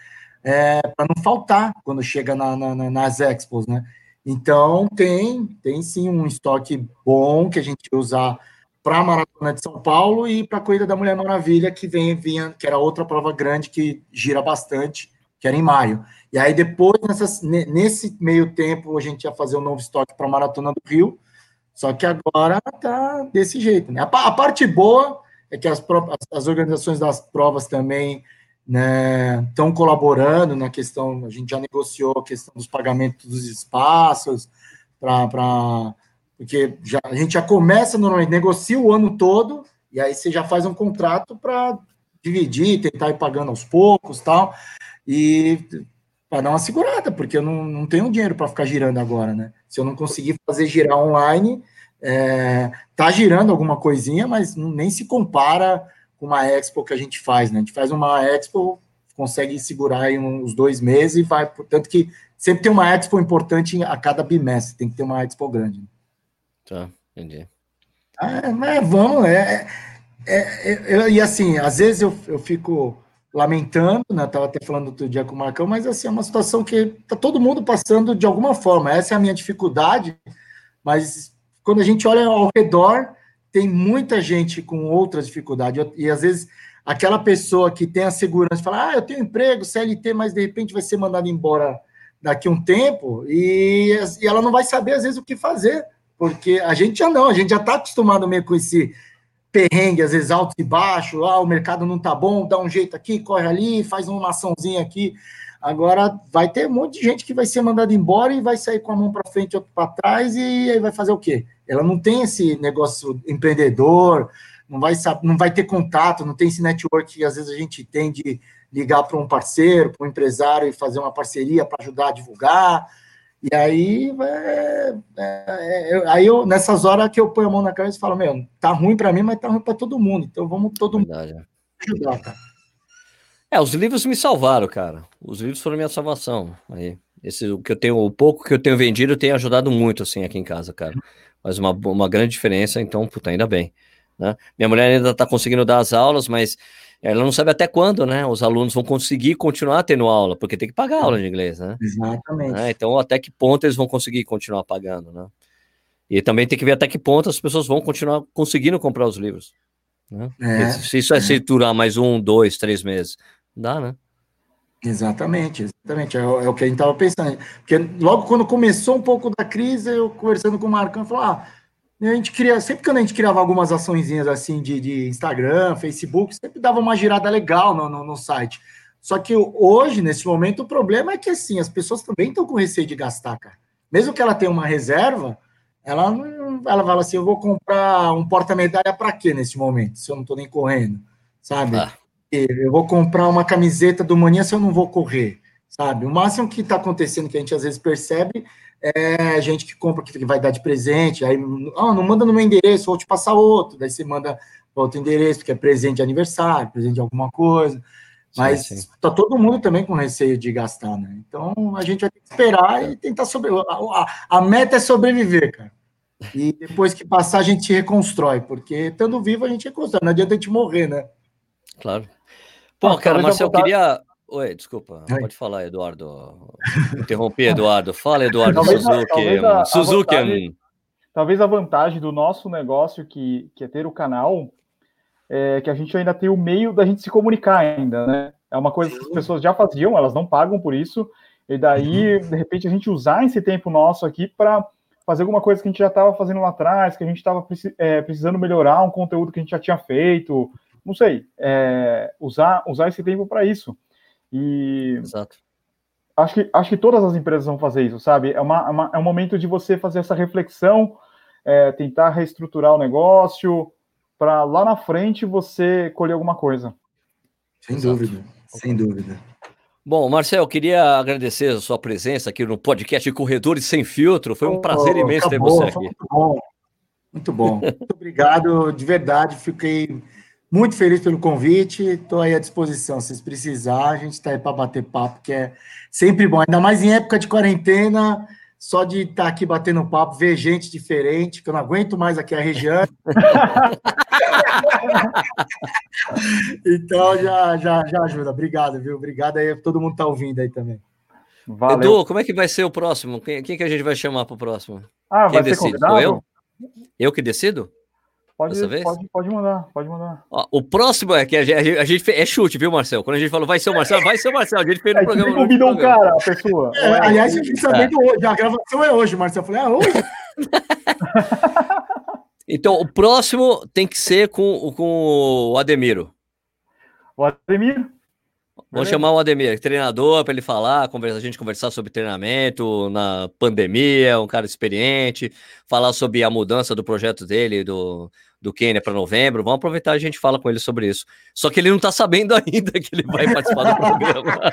Speaker 4: é, para não faltar quando chega na, na, nas expos, né? Então, tem, tem sim um estoque bom que a gente usa para a Maratona de São Paulo e para a Corrida da Mulher Maravilha, que vem, vinha, que era outra prova grande que gira bastante, que era em maio. E aí depois, nessas, nesse meio tempo, a gente ia fazer um novo estoque para a Maratona do Rio, só que agora tá desse jeito. Né? A, a parte boa é que as, as organizações das provas também estão né, colaborando na questão, a gente já negociou a questão dos pagamentos dos espaços para porque já, a gente já começa normalmente, negocia o ano todo, e aí você já faz um contrato para dividir, tentar ir pagando aos poucos tal, e para dar uma segurada, porque eu não, não tenho dinheiro para ficar girando agora, né? Se eu não conseguir fazer girar online, é, tá girando alguma coisinha, mas nem se compara com uma expo que a gente faz, né? A gente faz uma expo, consegue segurar aí uns dois meses e vai, portanto que sempre tem uma expo importante a cada bimestre, tem que ter uma expo grande. Né?
Speaker 1: Tá, entendi.
Speaker 4: Ah, mas vamos, é, é, é, é, e assim, às vezes eu, eu fico lamentando, né? Tava até falando outro dia com o Marcão, mas assim, é uma situação que tá todo mundo passando de alguma forma. Essa é a minha dificuldade, Mas quando a gente olha ao redor, tem muita gente com outras dificuldades. E às vezes aquela pessoa que tem a segurança fala: Ah, eu tenho emprego, CLT, mas de repente vai ser mandado embora daqui a um tempo, e, e ela não vai saber, às vezes, o que fazer, porque a gente já não, a gente já está acostumado meio com esse perrengue, às vezes alto e baixo, ah, o mercado não tá bom, dá um jeito aqui, corre ali, faz uma açãozinha aqui. Agora vai ter um monte de gente que vai ser mandada embora e vai sair com a mão para frente e outra para trás e aí vai fazer o quê? Ela não tem esse negócio empreendedor, não vai saber, não vai ter contato, não tem esse network que às vezes a gente tem de ligar para um parceiro, para um empresário e fazer uma parceria para ajudar a divulgar. E aí, é, é, é, aí eu, nessas horas que eu ponho a mão na cabeça e falo, meu, tá ruim para mim, mas tá ruim para todo mundo. Então vamos todo Verdade. mundo ajudar, cara.
Speaker 1: É, os livros me salvaram, cara. Os livros foram minha salvação. Aí, esse o que eu tenho, o pouco que eu tenho vendido tem ajudado muito assim aqui em casa, cara. Faz uma, uma grande diferença, então, puta, ainda bem. Né? Minha mulher ainda está conseguindo dar as aulas, mas ela não sabe até quando, né? Os alunos vão conseguir continuar tendo aula, porque tem que pagar aula de inglês, né?
Speaker 4: Exatamente.
Speaker 1: Né? Então, até que ponto eles vão conseguir continuar pagando, né? E também tem que ver até que ponto as pessoas vão continuar conseguindo comprar os livros. Né? É, se isso é, se durar mais um, dois, três meses, dá, né?
Speaker 4: Exatamente, exatamente. É, é o que a gente estava pensando. Porque logo quando começou um pouco da crise, eu conversando com o Marcão, falou: ah, a gente cria, sempre que a gente criava algumas açõezinhas assim de, de Instagram, Facebook, sempre dava uma girada legal no, no, no, site. Só que hoje, nesse momento, o problema é que assim, as pessoas também estão com receio de gastar, cara. Mesmo que ela tenha uma reserva, ela ela fala assim: eu vou comprar um porta-medalha para quê nesse momento, se eu não estou nem correndo, sabe? Ah. Eu vou comprar uma camiseta do Mania se eu não vou correr, sabe? O máximo que está acontecendo, que a gente às vezes percebe, é gente que compra, que vai dar de presente, aí, ah, não manda no meu endereço, vou te passar outro, daí você manda outro endereço, que é presente de aniversário, presente de alguma coisa, mas sim, sim. tá todo mundo também com receio de gastar, né? Então, a gente vai ter que esperar e tentar sobreviver. A, a, meta é sobreviver, cara. E depois que passar, a gente reconstrói, porque estando vivo, a gente reconstrói, não adianta a gente morrer, né?
Speaker 1: Claro. Pô, cara, mas eu queria Oi, desculpa, Oi. pode falar, Eduardo. Interrompi, Eduardo. Fala, Eduardo talvez, Suzuki. Talvez a, Suzuki. A vantagem,
Speaker 2: talvez a vantagem do nosso negócio, que, que é ter o canal, é que a gente ainda tem o meio da gente se comunicar ainda, né? É uma coisa que as pessoas já faziam, elas não pagam por isso, e daí, uhum. de repente, a gente usar esse tempo nosso aqui para fazer alguma coisa que a gente já estava fazendo lá atrás, que a gente estava é, precisando melhorar um conteúdo que a gente já tinha feito, não sei, é, usar, usar esse tempo para isso. E Exato. Acho que, acho que todas as empresas vão fazer isso, sabe? É, uma, é uma é um momento de você fazer essa reflexão, é, tentar reestruturar o negócio, para lá na frente você colher alguma coisa.
Speaker 4: Sem Exato. dúvida, sem dúvida.
Speaker 1: Bom, Marcel, queria agradecer a sua presença aqui no podcast Corredores Sem Filtro. Foi um oh, prazer imenso ter você aqui.
Speaker 4: Muito bom, muito bom. Muito obrigado, de verdade. Fiquei muito feliz pelo convite, estou aí à disposição. Se vocês precisarem, a gente está aí para bater papo, que é sempre bom. Ainda mais em época de quarentena, só de estar tá aqui batendo papo, ver gente diferente, que eu não aguento mais aqui a região. então já, já, já ajuda. Obrigado, viu? Obrigado aí, todo mundo está ouvindo aí também.
Speaker 1: Valeu. Edu, como é que vai ser o próximo? Quem, quem que a gente vai chamar para o próximo?
Speaker 2: Ah, Quem vai decide? ser convidado? Sou
Speaker 1: eu? Eu que decido?
Speaker 2: Pode, pode, pode mandar, pode mandar.
Speaker 1: Ó, o próximo é que a gente, a gente fez, é chute, viu, Marcel? Quando a gente falou vai ser o Marcel, vai ser o Marcel. A gente fez no
Speaker 2: é,
Speaker 1: programa.
Speaker 2: convidou um cara, a pessoa.
Speaker 4: É, aliás, eu fiquei sabendo é. hoje. A gravação é hoje, Marcel. Eu falei, ah, hoje?
Speaker 1: então, o próximo tem que ser com, com o Ademiro.
Speaker 2: O Ademiro?
Speaker 1: Vamos chamar o Ademir, treinador, para ele falar, conversa, a gente conversar sobre treinamento na pandemia, um cara experiente, falar sobre a mudança do projeto dele, do, do Quênia para novembro. Vamos aproveitar e a gente fala com ele sobre isso. Só que ele não está sabendo ainda que ele vai participar do programa.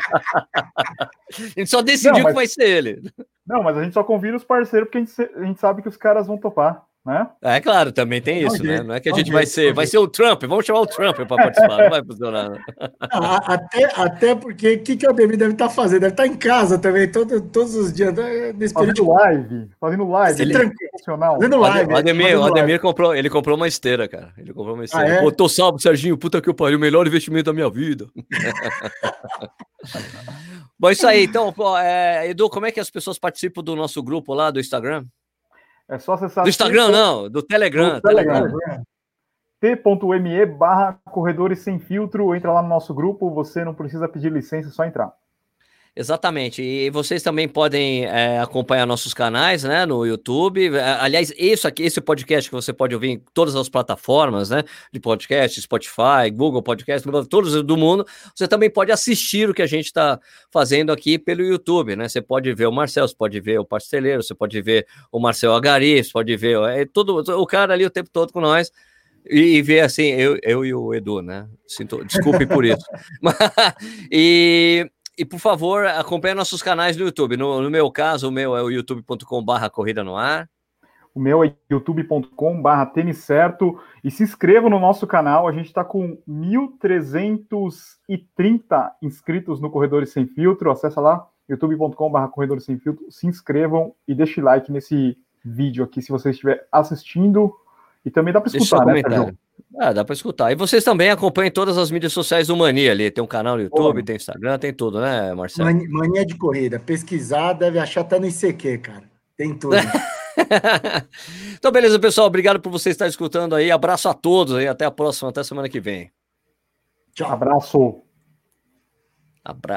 Speaker 1: a gente só decidiu não, mas... que vai ser ele.
Speaker 2: Não, mas a gente só convida os parceiros porque a gente, a gente sabe que os caras vão topar né?
Speaker 1: É claro, também tem isso, né? Não é que a gente vai ser, vai ser o Trump, vamos chamar o Trump para participar, não vai funcionar.
Speaker 4: até, até porque o que, que o Ademir deve estar tá fazendo? Deve estar tá em casa também, todo, todos os dias,
Speaker 2: né? nesse fazendo live, fazendo live,
Speaker 1: ele, Fazendo live. O Ademir, o Ademir comprou, ele comprou uma esteira, cara. Ele comprou uma esteira. Ah, é? Pô, tô salvo, Serginho, puta que eu pariu, o melhor investimento da minha vida. Bom, isso aí. Então, pô, é, Edu, como é que as pessoas participam do nosso grupo lá do Instagram?
Speaker 2: É só acessar.
Speaker 1: Do Instagram, não, do Telegram.
Speaker 2: Do Telegram. Telegram. T.me barra Corredores Sem Filtro. Entra lá no nosso grupo, você não precisa pedir licença, é só entrar.
Speaker 1: Exatamente. E vocês também podem é, acompanhar nossos canais, né, no YouTube. É, aliás, isso aqui, esse podcast que você pode ouvir em todas as plataformas, né, de podcast, Spotify, Google Podcast, todos do mundo. Você também pode assistir o que a gente está fazendo aqui pelo YouTube, né? Você pode ver o Marcel, você pode ver o Pasteleiro, você pode ver o Marcel Agari, você pode ver é, todo o cara ali o tempo todo com nós. E, e ver assim, eu, eu e o Edu, né? Sinto, desculpe por isso. e, e por favor, acompanhe nossos canais no YouTube. No, no meu caso, o meu é o youtube.com/barra corrida no ar.
Speaker 2: O meu é youtube.com/barra tênis certo. E se inscreva no nosso canal. A gente está com 1.330 inscritos no Corredores Sem Filtro. Acesse lá, youtube.com/barra Corredores Sem Filtro. Se inscrevam e deixe like nesse vídeo aqui se você estiver assistindo. E também dá para escutar, né, Sérgio?
Speaker 1: Ah, dá para escutar. E vocês também acompanham todas as mídias sociais do Mania ali. Tem um canal no YouTube, tem Instagram, tem tudo, né, Marcelo?
Speaker 4: Mania de corrida. Pesquisar, deve achar até no ICQ, cara. Tem tudo.
Speaker 1: então, beleza, pessoal. Obrigado por você estar escutando aí. Abraço a todos aí. Até a próxima, até semana que vem.
Speaker 2: Tchau. Abraço.
Speaker 1: Abraço.